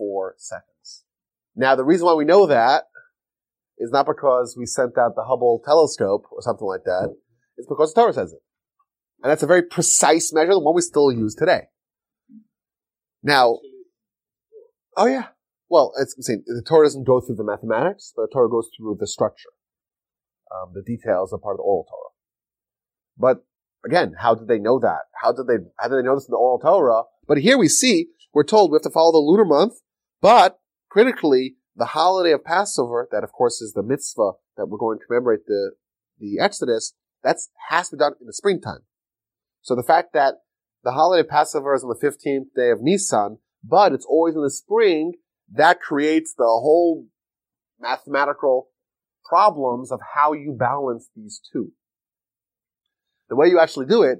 3.34 seconds. Now, the reason why we know that is not because we sent out the Hubble telescope or something like that. It's because the Torah says it. And that's a very precise measure, the one we still use today. Now, oh yeah. Well, it's, I'm saying the Torah doesn't go through the mathematics, but the Torah goes through the structure. Um, the details are part of the oral Torah. But again, how did they know that? How did they, how did they know this in the oral Torah? But here we see, we're told we have to follow the lunar month, but critically, the holiday of Passover, that of course is the mitzvah that we're going to commemorate the, the Exodus, that has to be done in the springtime. So the fact that the holiday of Passover is on the 15th day of Nisan, but it's always in the spring, that creates the whole mathematical problems of how you balance these two. The way you actually do it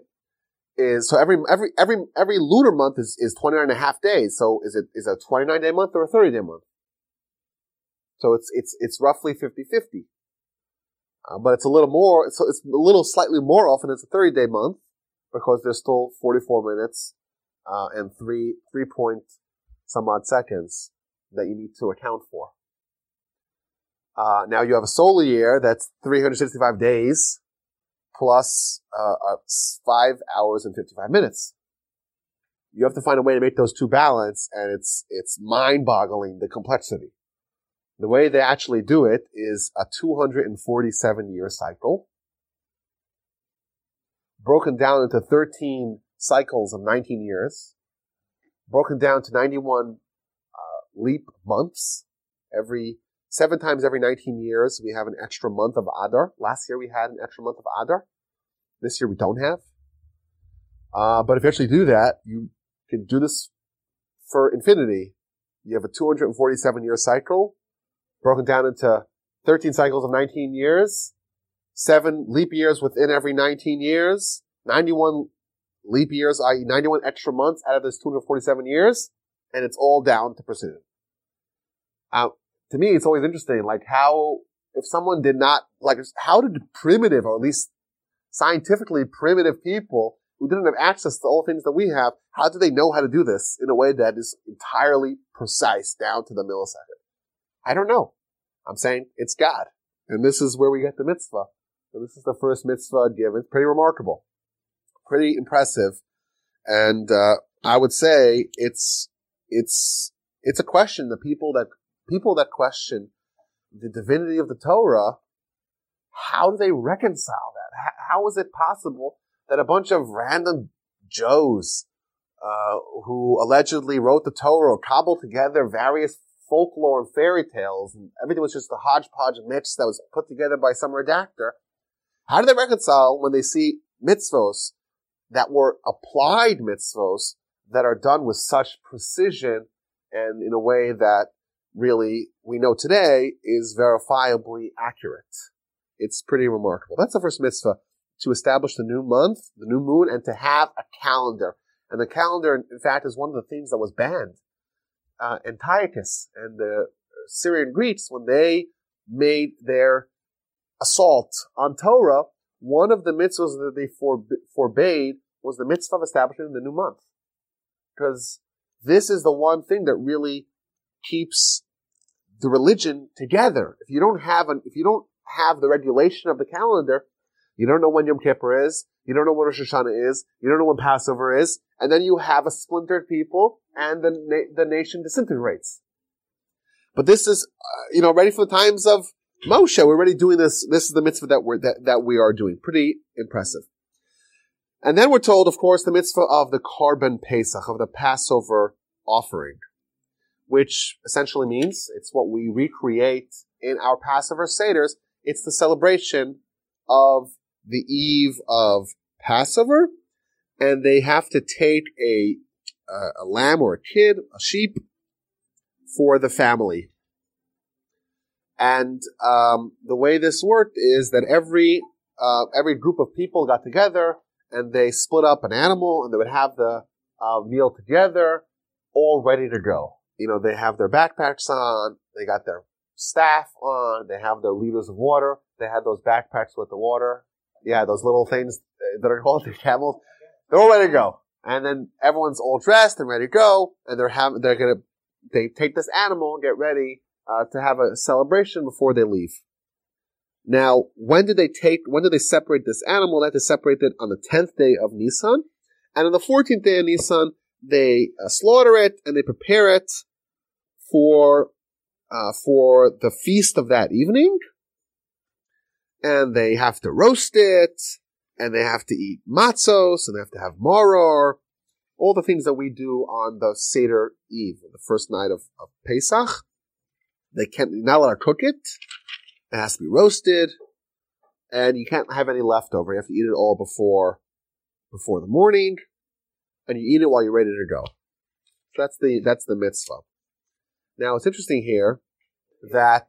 is, so every, every, every, every lunar month is, is 29 and a half days. So is it, is a 29 day month or a 30 day month? So it's, it's, it's roughly 50-50. Uh, but it's a little more, so it's a little slightly more often. It's a 30 day month because there's still 44 minutes, uh, and three, three point some odd seconds that you need to account for. Uh, now you have a solar year that's 365 days plus, uh, uh, five hours and 55 minutes. You have to find a way to make those two balance and it's, it's mind boggling the complexity. The way they actually do it is a 247 year cycle, broken down into 13 cycles of 19 years, broken down to 91 uh, leap months. Every seven times every 19 years, we have an extra month of Adar. Last year we had an extra month of Adar. This year we don't have. Uh, but if you actually do that, you can do this for infinity. You have a 247 year cycle broken down into 13 cycles of 19 years, seven leap years within every 19 years, 91 leap years, i.e. 91 extra months out of this 247 years, and it's all down to precision. Uh, to me, it's always interesting, like how, if someone did not, like, how did primitive, or at least scientifically primitive people who didn't have access to all the things that we have, how do they know how to do this in a way that is entirely precise down to the millisecond? I don't know. I'm saying it's God. And this is where we get the mitzvah. And this is the first mitzvah given. It's pretty remarkable. Pretty impressive. And, uh, I would say it's, it's, it's a question. The people that, people that question the divinity of the Torah, how do they reconcile that? How is it possible that a bunch of random Joes, uh, who allegedly wrote the Torah or cobbled together various folklore and fairy tales, and everything was just a hodgepodge myths that was put together by some redactor. How do they reconcile when they see mitzvos that were applied mitzvos that are done with such precision and in a way that really we know today is verifiably accurate? It's pretty remarkable. That's the first mitzvah to establish the new month, the new moon, and to have a calendar. And the calendar, in fact, is one of the things that was banned uh, Antiochus and the Syrian Greeks, when they made their assault on Torah, one of the mitzvahs that they forbade was the mitzvah of establishing the new month. Because this is the one thing that really keeps the religion together. If you don't have an, if you don't have the regulation of the calendar, you don't know when Yom Kippur is, you don't know what Rosh Hashanah is, you don't know when Passover is, and then you have a splintered people and the, na- the nation disintegrates. But this is, uh, you know, ready for the times of Moshe, we're already doing this. This is the mitzvah that we're that, that we are doing. Pretty impressive. And then we're told, of course, the mitzvah of the korban pesach of the Passover offering, which essentially means it's what we recreate in our Passover seders. It's the celebration of the eve of Passover, and they have to take a a, a lamb or a kid, a sheep, for the family. And um, the way this worked is that every uh, every group of people got together and they split up an animal and they would have the uh, meal together, all ready to go. You know, they have their backpacks on, they got their staff on, they have their liters of water, they had those backpacks with the water. Yeah, those little things that are called the camels. They're all ready to go. And then everyone's all dressed and ready to go, and they're having, they're gonna, they take this animal and get ready, uh, to have a celebration before they leave. Now, when did they take, when did they separate this animal? They had to separate it on the 10th day of Nisan. And on the 14th day of Nisan, they uh, slaughter it and they prepare it for, uh, for the feast of that evening. And they have to roast it and they have to eat matzos and they have to have maror. All the things that we do on the Seder Eve, the first night of, of Pesach. They can't, not allowed to cook it. It has to be roasted. And you can't have any leftover. You have to eat it all before, before the morning. And you eat it while you're ready to go. So that's the, that's the mitzvah. Now it's interesting here that,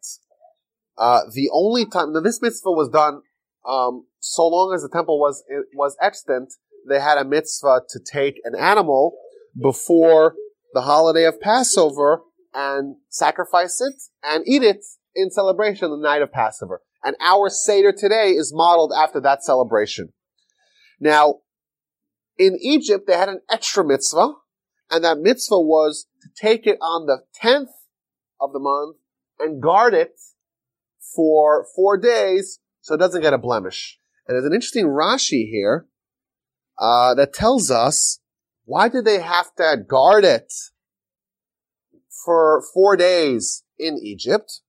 uh, the only time, now this mitzvah was done, um, so long as the temple was, was extant, they had a mitzvah to take an animal before the holiday of Passover and sacrifice it and eat it in celebration the night of Passover. And our Seder today is modeled after that celebration. Now, in Egypt, they had an extra mitzvah, and that mitzvah was to take it on the 10th of the month and guard it for four days so it doesn't get a blemish. And there's an interesting Rashi here uh, that tells us why did they have to guard it for four days in Egypt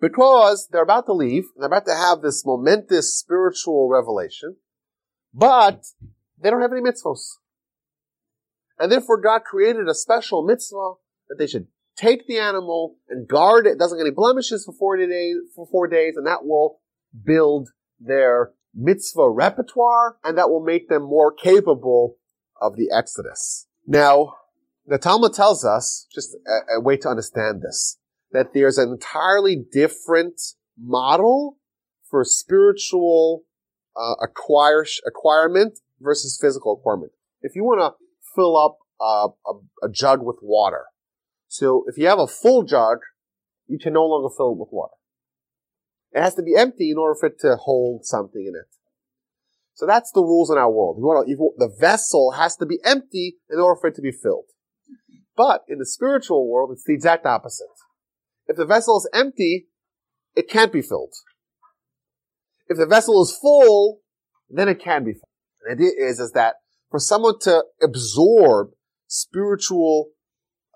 because they're about to leave. and They're about to have this momentous spiritual revelation, but they don't have any mitzvahs. And therefore God created a special mitzvah that they should take the animal and guard it, doesn't get any blemishes for 40 days, for four days, and that will build their mitzvah repertoire, and that will make them more capable of the Exodus. Now, the Talmud tells us, just a, a way to understand this, that there's an entirely different model for spiritual uh, acquire, acquirement versus physical acquirement. If you want to fill up a, a, a jug with water, so if you have a full jug, you can no longer fill it with water. It has to be empty in order for it to hold something in it. So that's the rules in our world. Want to, you, the vessel has to be empty in order for it to be filled. But in the spiritual world, it's the exact opposite. If the vessel is empty, it can't be filled. If the vessel is full, then it can be filled. The idea is, is that for someone to absorb spiritual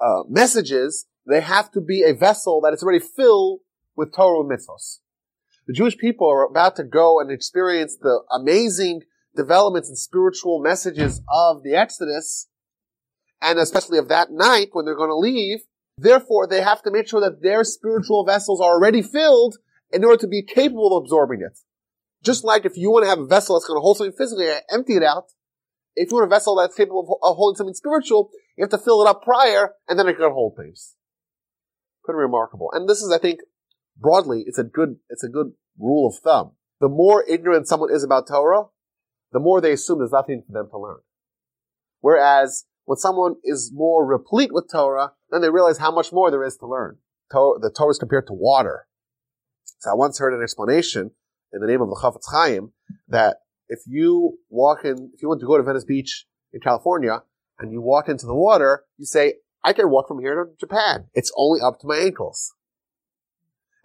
uh, messages, they have to be a vessel that is already filled with Torah and mitzvos. The Jewish people are about to go and experience the amazing developments and spiritual messages of the Exodus, and especially of that night when they're going to leave. Therefore, they have to make sure that their spiritual vessels are already filled in order to be capable of absorbing it. Just like if you want to have a vessel that's going to hold something physically, empty it out. If you want a vessel that's capable of holding something spiritual, you have to fill it up prior, and then it can hold things. Pretty remarkable. And this is, I think, broadly, it's a good, it's a good rule of thumb. The more ignorant someone is about Torah, the more they assume there's nothing for them to learn. Whereas when someone is more replete with Torah, then they realize how much more there is to learn. The Torah is compared to water. So I once heard an explanation in the name of the Chafetz Chaim that if you walk in, if you want to go to Venice Beach in California and you walk into the water, you say, I can walk from here to Japan. It's only up to my ankles.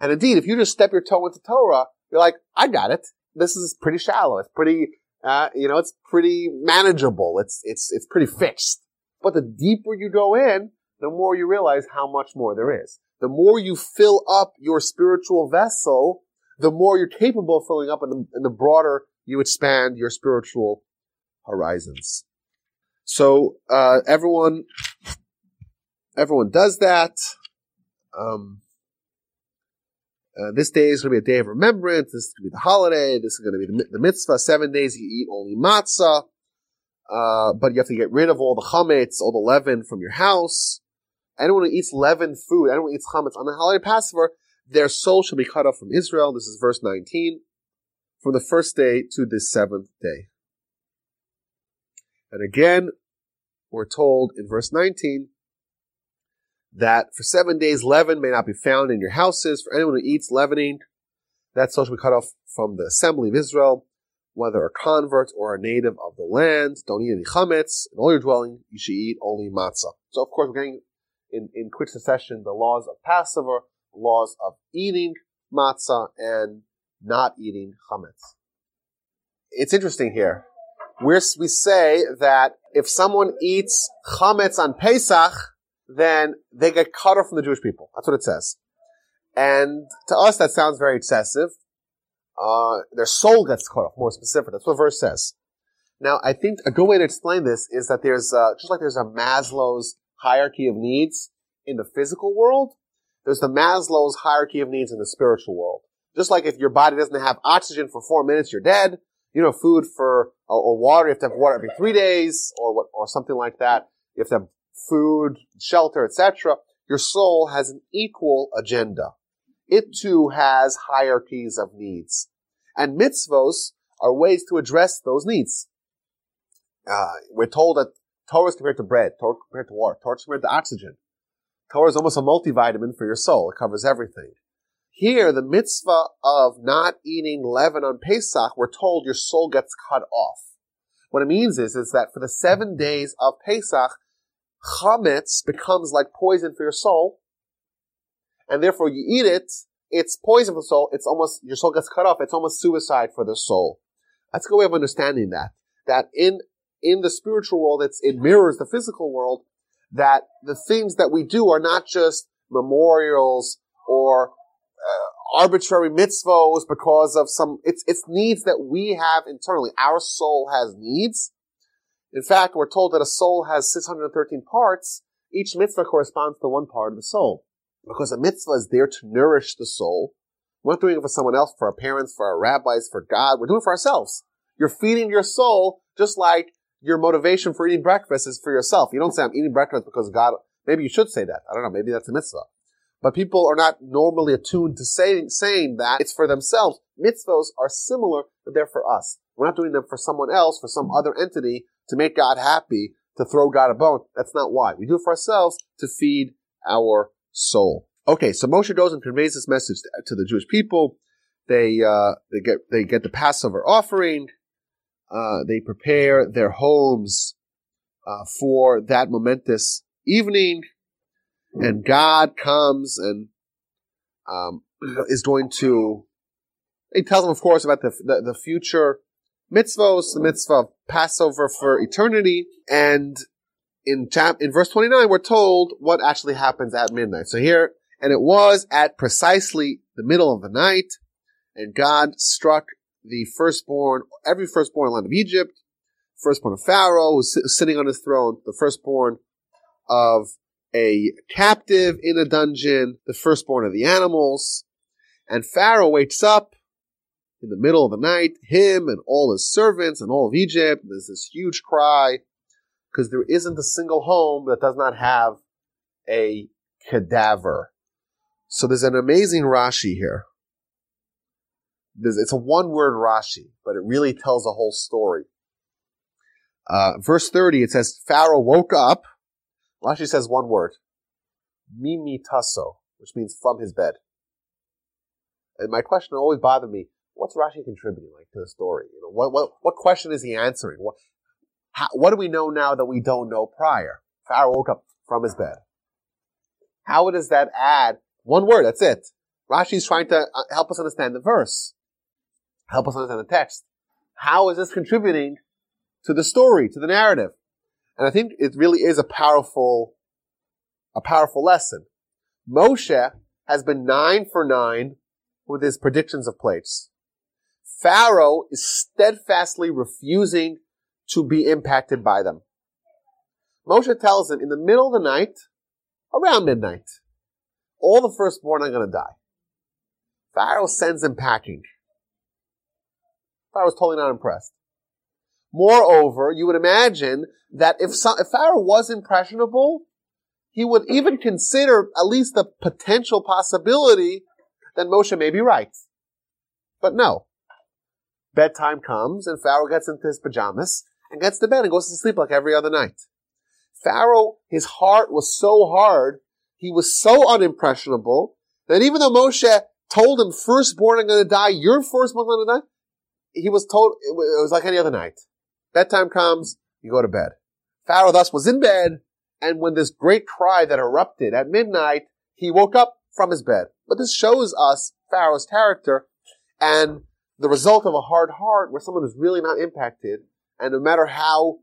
And indeed, if you just step your toe into Torah, you're like, I got it. This is pretty shallow. It's pretty, uh, you know, it's pretty manageable. It's, it's, it's pretty fixed. But the deeper you go in, the more you realize how much more there is. The more you fill up your spiritual vessel, the more you're capable of filling up and the, and the broader you expand your spiritual horizons. So, uh, everyone, everyone does that. Um, uh, this day is going to be a day of remembrance. This is going to be the holiday. This is going to be the, the mitzvah. Seven days you eat only matzah. Uh, but you have to get rid of all the chametz, all the leaven from your house. Anyone who eats leavened food, anyone who eats chametz on the holiday Passover, their soul shall be cut off from Israel. This is verse 19. From the first day to the seventh day. And again, we're told in verse 19 that for seven days leaven may not be found in your houses. For anyone who eats leavening, that soul shall be cut off from the assembly of Israel, whether a convert or a native of the land. Don't eat any chametz. In all your dwelling, you should eat only matzah. So, of course, we're getting in, in quick succession the laws of Passover, laws of eating matzah, and not eating chametz. It's interesting here. We're, we say that if someone eats chametz on Pesach, then they get cut off from the Jewish people. That's what it says. And to us, that sounds very excessive. Uh, their soul gets cut off, more specific. That's what verse says. Now, I think a good way to explain this is that there's uh, just like there's a Maslow's hierarchy of needs in the physical world, there's the Maslow's hierarchy of needs in the spiritual world. Just like if your body doesn't have oxygen for four minutes, you're dead. You know, food for or, or water, you have to have water every three days, or what, or something like that. You have to have food, shelter, etc., your soul has an equal agenda. It too has hierarchies of needs. And mitzvos are ways to address those needs. Uh, we're told that Torah is compared to bread, Torah compared to water, Torah is compared to oxygen. Torah is almost a multivitamin for your soul. It covers everything. Here, the mitzvah of not eating leaven on Pesach, we're told your soul gets cut off. What it means is, is that for the seven days of Pesach, chametz becomes like poison for your soul, and therefore you eat it, it's poison for the soul, it's almost, your soul gets cut off, it's almost suicide for the soul. That's a good way of understanding that. That in, in the spiritual world, it's, it mirrors the physical world, that the things that we do are not just memorials or uh, arbitrary mitzvahs because of some, it's, it's needs that we have internally. Our soul has needs, in fact, we're told that a soul has 613 parts. Each mitzvah corresponds to one part of the soul. Because a mitzvah is there to nourish the soul. We're not doing it for someone else, for our parents, for our rabbis, for God. We're doing it for ourselves. You're feeding your soul just like your motivation for eating breakfast is for yourself. You don't say, I'm eating breakfast because God, maybe you should say that. I don't know. Maybe that's a mitzvah. But people are not normally attuned to saying, saying that it's for themselves. Mitzvahs are similar, but they're for us. We're not doing them for someone else, for some other entity, to make God happy, to throw God a bone. That's not why. We do it for ourselves to feed our soul. Okay, so Moshe goes and conveys this message to the Jewish people. They uh, they get they get the Passover offering. Uh, they prepare their homes uh, for that momentous evening, and God comes and um, is going to. He tells them, of course, about the the, the future mitzvos, the mitzvah of Passover for eternity, and in chap in verse 29, we're told what actually happens at midnight. So here, and it was at precisely the middle of the night, and God struck the firstborn, every firstborn land of Egypt, firstborn of Pharaoh who's sitting on his throne, the firstborn of a captive in a dungeon, the firstborn of the animals, and Pharaoh wakes up in the middle of the night, him and all his servants and all of Egypt. There's this huge cry because there isn't a single home that does not have a cadaver. So there's an amazing Rashi here. It's a one word Rashi, but it really tells a whole story. Uh, verse 30, it says, Pharaoh woke up. Rashi says one word. Mimitaso, which means from his bed. And my question always bothered me, what's Rashi contributing like to the story? You know, what what what question is he answering? What how, what do we know now that we don't know prior? Pharaoh woke up from his bed. How does that add one word? That's it. Rashi is trying to uh, help us understand the verse, help us understand the text. How is this contributing to the story, to the narrative? And I think it really is a powerful a powerful lesson. Moshe has been nine for nine with his predictions of plagues. Pharaoh is steadfastly refusing to be impacted by them. Moshe tells him in the middle of the night, around midnight, all the firstborn are going to die. Pharaoh sends him packing. Pharaoh was totally not impressed. Moreover, you would imagine that if, some, if Pharaoh was impressionable, he would even consider at least the potential possibility that Moshe may be right. But no. Bedtime comes and Pharaoh gets into his pajamas and gets to bed and goes to sleep like every other night. Pharaoh, his heart was so hard, he was so unimpressionable that even though Moshe told him, firstborn I'm going to die, your firstborn are going to die, he was told, it was like any other night. Bedtime comes, you go to bed. Pharaoh thus was in bed, and when this great cry that erupted at midnight, he woke up from his bed. But this shows us Pharaoh's character and the result of a hard heart where someone is really not impacted, and no matter how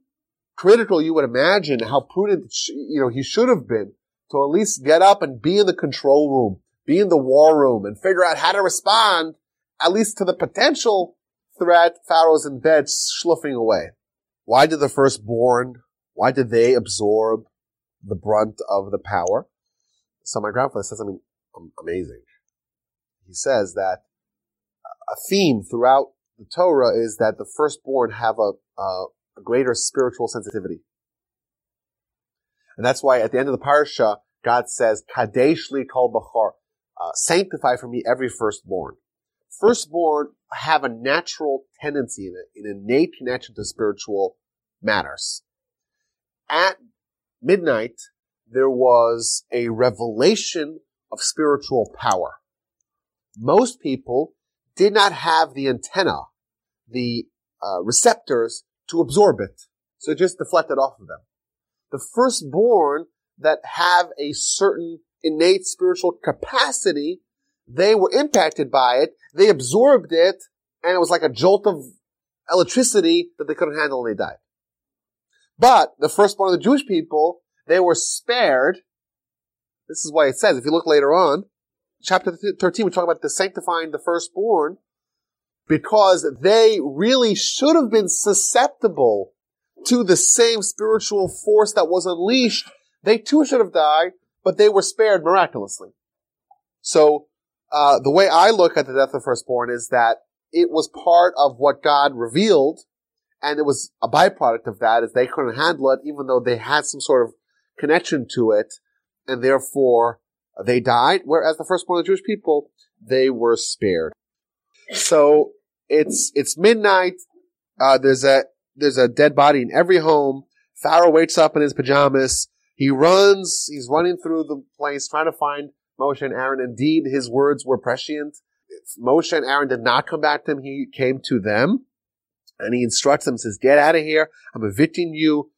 critical you would imagine, how prudent you know he should have been to at least get up and be in the control room, be in the war room, and figure out how to respond, at least to the potential threat. Pharaoh's in bed, schluffing away. Why did the firstborn, why did they absorb the brunt of the power? So my grandfather says something amazing. He says that a theme throughout the Torah is that the firstborn have a, a, a greater spiritual sensitivity. And that's why at the end of the parsha, God says, Kadesh li kol bechor, uh, sanctify for me every firstborn. Firstborn have a natural tendency, in it, an innate connection to spiritual matters. At midnight, there was a revelation of spiritual power. Most people did not have the antenna, the uh, receptors to absorb it. So it just deflected off of them. The firstborn that have a certain innate spiritual capacity, they were impacted by it, they absorbed it, and it was like a jolt of electricity that they couldn't handle and they died. But the firstborn of the Jewish people, they were spared. This is why it says, if you look later on, chapter 13, we talk about the sanctifying the firstborn, because they really should have been susceptible to the same spiritual force that was unleashed. They too should have died, but they were spared miraculously. So, uh, the way I look at the death of the firstborn is that it was part of what God revealed and it was a byproduct of that is they couldn't handle it, even though they had some sort of connection to it, and therefore they died. Whereas the firstborn of the Jewish people, they were spared. So it's it's midnight. Uh, there's a there's a dead body in every home. Pharaoh wakes up in his pajamas. He runs. He's running through the place trying to find Moshe and Aaron. Indeed, his words were prescient. Moshe and Aaron did not come back to him. He came to them. And he instructs them, says, get out of here. I'm evicting you.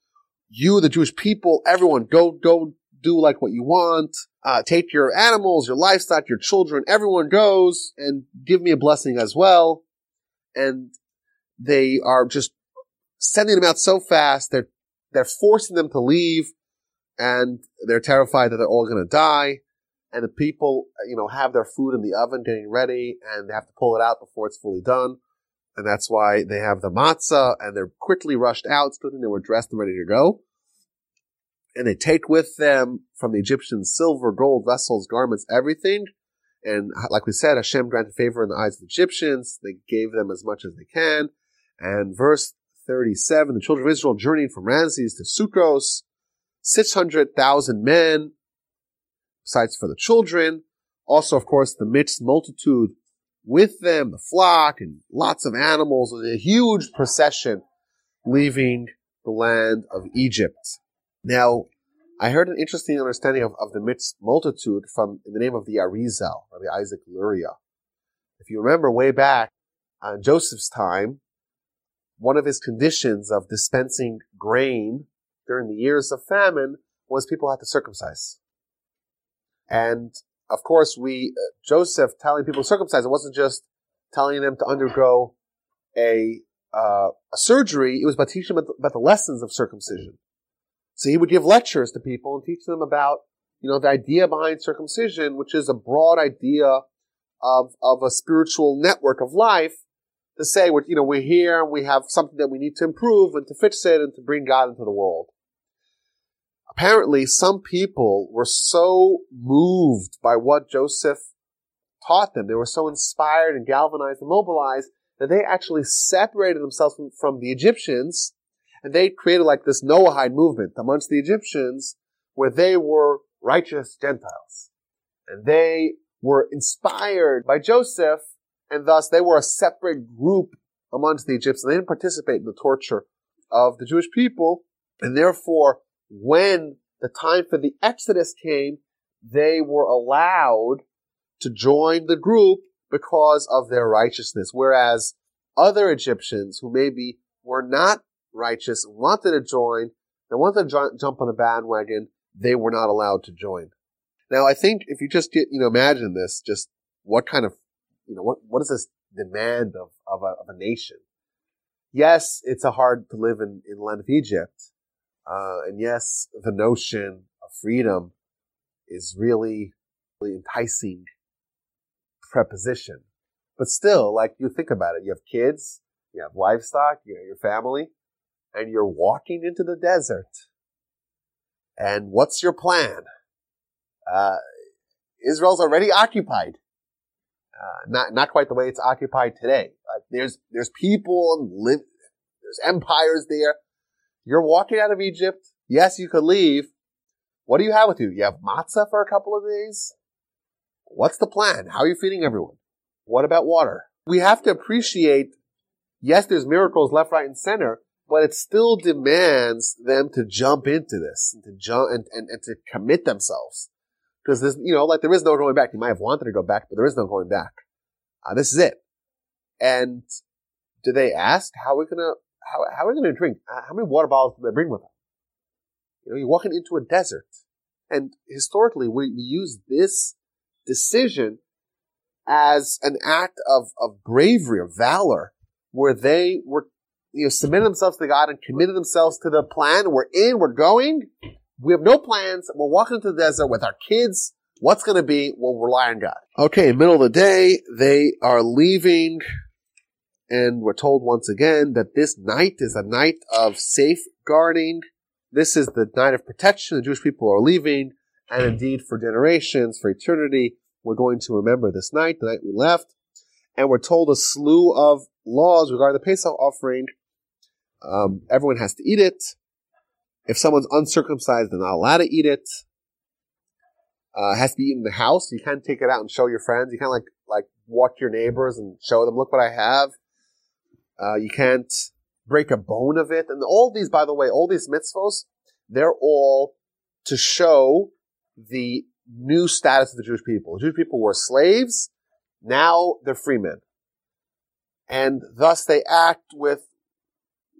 You, the Jewish people, everyone, go, go do like what you want. Uh, take your animals, your livestock, your children, everyone goes and give me a blessing as well. And they are just sending them out so fast. They're, they're forcing them to leave and they're terrified that they're all going to die. And the people, uh, you know, have their food in the oven getting ready and they have to pull it out before it's fully done and that's why they have the matzah, and they're quickly rushed out. Thing they were dressed and ready to go. And they take with them from the Egyptians silver, gold, vessels, garments, everything. And uh, like we said, Hashem granted favor in the eyes of the Egyptians. They gave them as much as they can. And verse 37, the children of Israel journeyed from Ramses to Sukkos, 600,000 men, besides for the children. Also, of course, the mixed multitude with them, the flock and lots of animals, a huge procession leaving the land of Egypt. Now, I heard an interesting understanding of, of the mixed multitude from in the name of the Arizal, or the Isaac Luria. If you remember way back on Joseph's time, one of his conditions of dispensing grain during the years of famine was people had to circumcise. And of course, we, uh, Joseph telling people to circumcise, it wasn't just telling them to undergo a, uh, a surgery, it was about teaching them about the lessons of circumcision. So he would give lectures to people and teach them about you know, the idea behind circumcision, which is a broad idea of, of a spiritual network of life, to say, we're, you know, we're here and we have something that we need to improve and to fix it and to bring God into the world. Apparently, some people were so moved by what Joseph taught them. They were so inspired and galvanized and mobilized that they actually separated themselves from, from the Egyptians and they created like this Noahide movement amongst the Egyptians where they were righteous Gentiles. And they were inspired by Joseph and thus they were a separate group amongst the Egyptians. They didn't participate in the torture of the Jewish people and therefore when the time for the Exodus came, they were allowed to join the group because of their righteousness. Whereas other Egyptians who maybe were not righteous wanted to join, they wanted to jump on the bandwagon, they were not allowed to join. Now, I think if you just get, you know, imagine this, just what kind of, you know, what, what is this demand of, of a, of a nation? Yes, it's a hard to live in, in the land of Egypt. Uh, and yes, the notion of freedom is really, really enticing preposition. But still, like you think about it, you have kids, you have livestock, you have your family, and you're walking into the desert. And what's your plan? Uh, Israel's already occupied. Uh, not not quite the way it's occupied today. There's there's people and live, there's empires there. You're walking out of Egypt. Yes, you could leave. What do you have with you? You have matzah for a couple of days. What's the plan? How are you feeding everyone? What about water? We have to appreciate, yes, there's miracles left, right, and center, but it still demands them to jump into this, and to jump and, and, and to commit themselves. Because there's, you know, like there is no going back. You might have wanted to go back, but there is no going back. Uh, this is it. And do they ask how are we gonna how how are we gonna drink? Uh, how many water bottles do they bring with them? You know, you're walking into a desert, and historically we, we use this decision as an act of, of bravery, of valor, where they were, you know, submitted themselves to God and committed themselves to the plan. We're in, we're going. We have no plans. We're walking into the desert with our kids. What's going to be? We'll rely on God. Okay, middle of the day, they are leaving, and we're told once again that this night is a night of safeguarding. This is the night of protection. The Jewish people are leaving, and indeed for generations, for eternity, we're going to remember this night, the night we left, and we're told a slew of laws regarding the Pesach offering. Um, everyone has to eat it. If someone's uncircumcised, they're not allowed to eat it. Uh, it has to be eaten in the house. You can't take it out and show your friends. You can't like like walk your neighbors and show them, look what I have. Uh, you can't break a bone of it. And all these, by the way, all these mitzvos, they're all to show the new status of the Jewish people. The Jewish people were slaves. Now they're free men. And thus they act with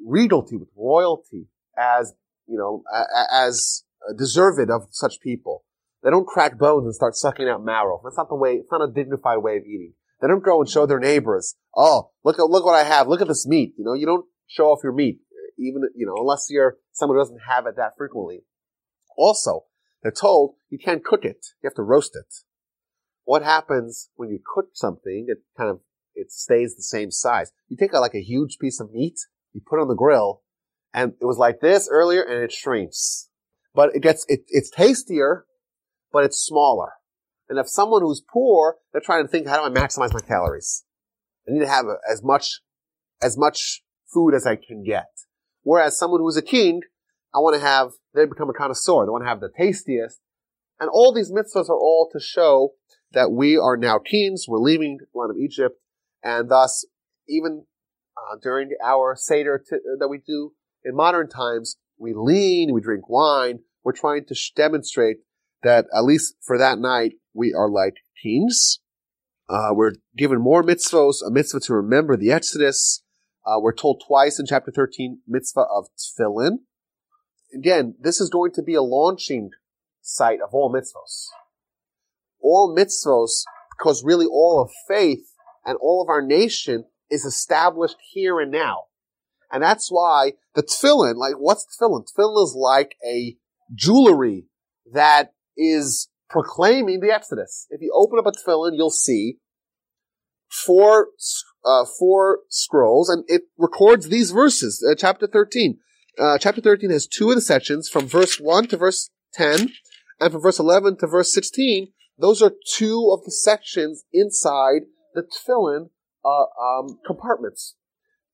regality, with royalty as, you know, as deserved of such people. They don't crack bones and start sucking out marrow. That's not the way, it's not a dignified way of eating. They don't go and show their neighbors, oh, look at, look what I have, look at this meat. You know, you don't show off your meat, even, you know, unless you're someone who doesn't have it that frequently. Also, they're told you can't cook it. You have to roast it. What happens when you cook something? It kind of, it stays the same size. You take a, like a huge piece of meat, you put it on the grill, and it was like this earlier and it shrinks. But it gets, it, it's tastier, but it's smaller. And if someone who's poor, they're trying to think, how do I maximize my calories? I need to have as much, as much food as I can get. Whereas someone who's a king, I want to have, they become a connoisseur. They want to have the tastiest. And all these mitzvahs are all to show that we are now kings. We're leaving the land of Egypt. And thus, even uh, during our Seder t- that we do in modern times, we lean, we drink wine. We're trying to sh- demonstrate that at least for that night, we are like teens. Uh, we're given more mitzvahs, a mitzvah to remember the Exodus. Uh, we're told twice in chapter 13, mitzvah of tefillin again, this is going to be a launching site of all mitzvos. All mitzvos, because really all of faith and all of our nation is established here and now. And that's why the tefillin, like what's tefillin? Tefillin is like a jewelry that is proclaiming the Exodus. If you open up a tefillin, you'll see four, uh, four scrolls, and it records these verses, uh, chapter 13. Uh, chapter 13 has two of the sections from verse 1 to verse 10, and from verse 11 to verse 16. Those are two of the sections inside the tefillin uh, um, compartments.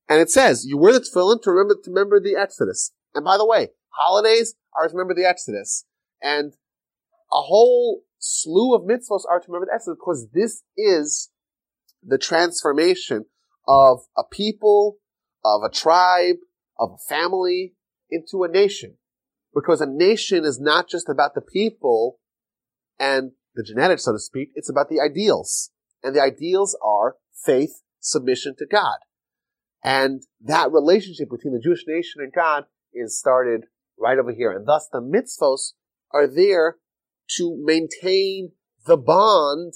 And it says, you wear the tefillin to remember, to remember the Exodus. And by the way, holidays are to remember the Exodus. And a whole slew of mitzvahs are to remember the because this is the transformation of a people, of a tribe, of a family into a nation. Because a nation is not just about the people and the genetics, so to speak, it's about the ideals. And the ideals are faith, submission to God. And that relationship between the Jewish nation and God is started right over here. And thus the mitzvos are there to maintain the bond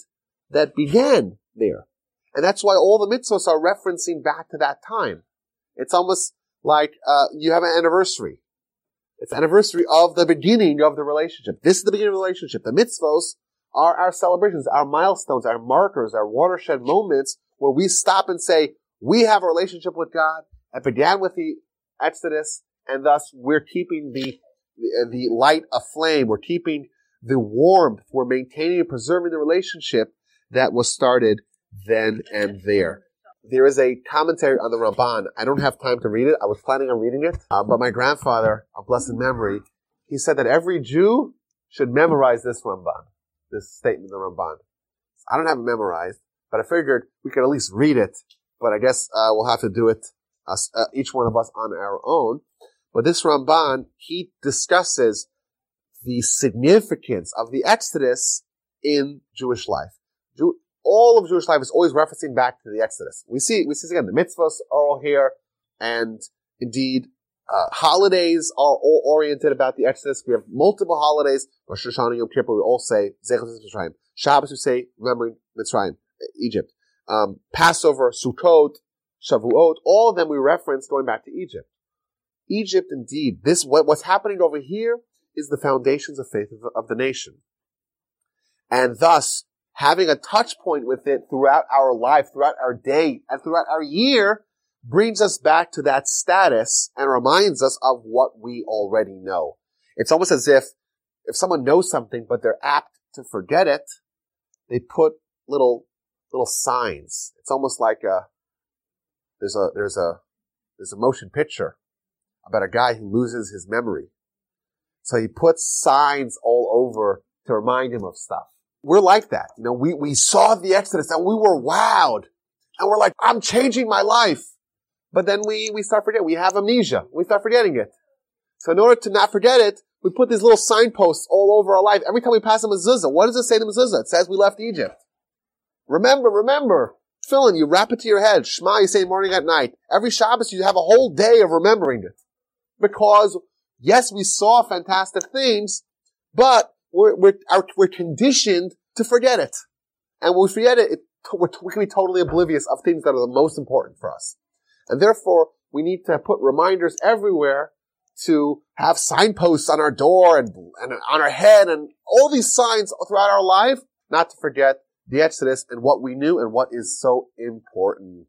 that began there. And that's why all the mitzvos are referencing back to that time. It's almost like uh, you have an anniversary. It's anniversary of the beginning of the relationship. This is the beginning of the relationship. The mitzvos are our celebrations, our milestones, our markers, our watershed moments where we stop and say, we have a relationship with God. It began with the Exodus, and thus we're keeping the, the light aflame. We're keeping the warmth. We're maintaining and preserving the relationship that was started then and there. There is a commentary on the Ramban. I don't have time to read it. I was planning on reading it, uh, but my grandfather, of blessed memory, he said that every Jew should memorize this Ramban, this statement of the Ramban. I don't have it memorized, but I figured we could at least read it. But I guess uh, we'll have to do it, uh each one of us on our own. But this Ramban, he discusses the significance of the Exodus in Jewish life. Jew- all of Jewish life is always referencing back to the Exodus. We see, we see again, the mitzvahs are all here, and indeed, uh, holidays are all oriented about the Exodus. We have multiple holidays. Rosh Hashanah, Yom Kippur, we all say Zecher Mitzrayim. Shabbos, we say remembering Mitzrayim, Egypt. Um, Passover, Sukkot, Shavuot, all of them we reference going back to Egypt. Egypt, indeed, this what, what's happening over here is the foundations of faith of, of the nation, and thus having a touch point with it throughout our life, throughout our day, and throughout our year brings us back to that status and reminds us of what we already know. It's almost as if if someone knows something but they're apt to forget it, they put little little signs. It's almost like a there's a there's a there's a motion picture about a guy who loses his memory. So he puts signs all over to remind him of stuff. We're like that. You know, we, we saw the Exodus and we were wowed. And we're like, I'm changing my life. But then we, we start forgetting. We have amnesia. We start forgetting it. So in order to not forget it, we put these little signposts all over our life. Every time we pass a mezuzah, what does it say the mezuzah? It says we left Egypt. Remember, remember. Tefillin, you wrap it to your head. Shema, you say morning at night. Every Shabbos, you have a whole day of remembering it. Because, yes, we saw fantastic things, but we're, we're, our, we're conditioned to forget it. And when we forget it, it we can be totally oblivious of things that are the most important for us. And therefore, we need to put reminders everywhere to have signposts on our door and, and on our head and all these signs throughout our life, not to forget the Exodus and what we knew and what is so important.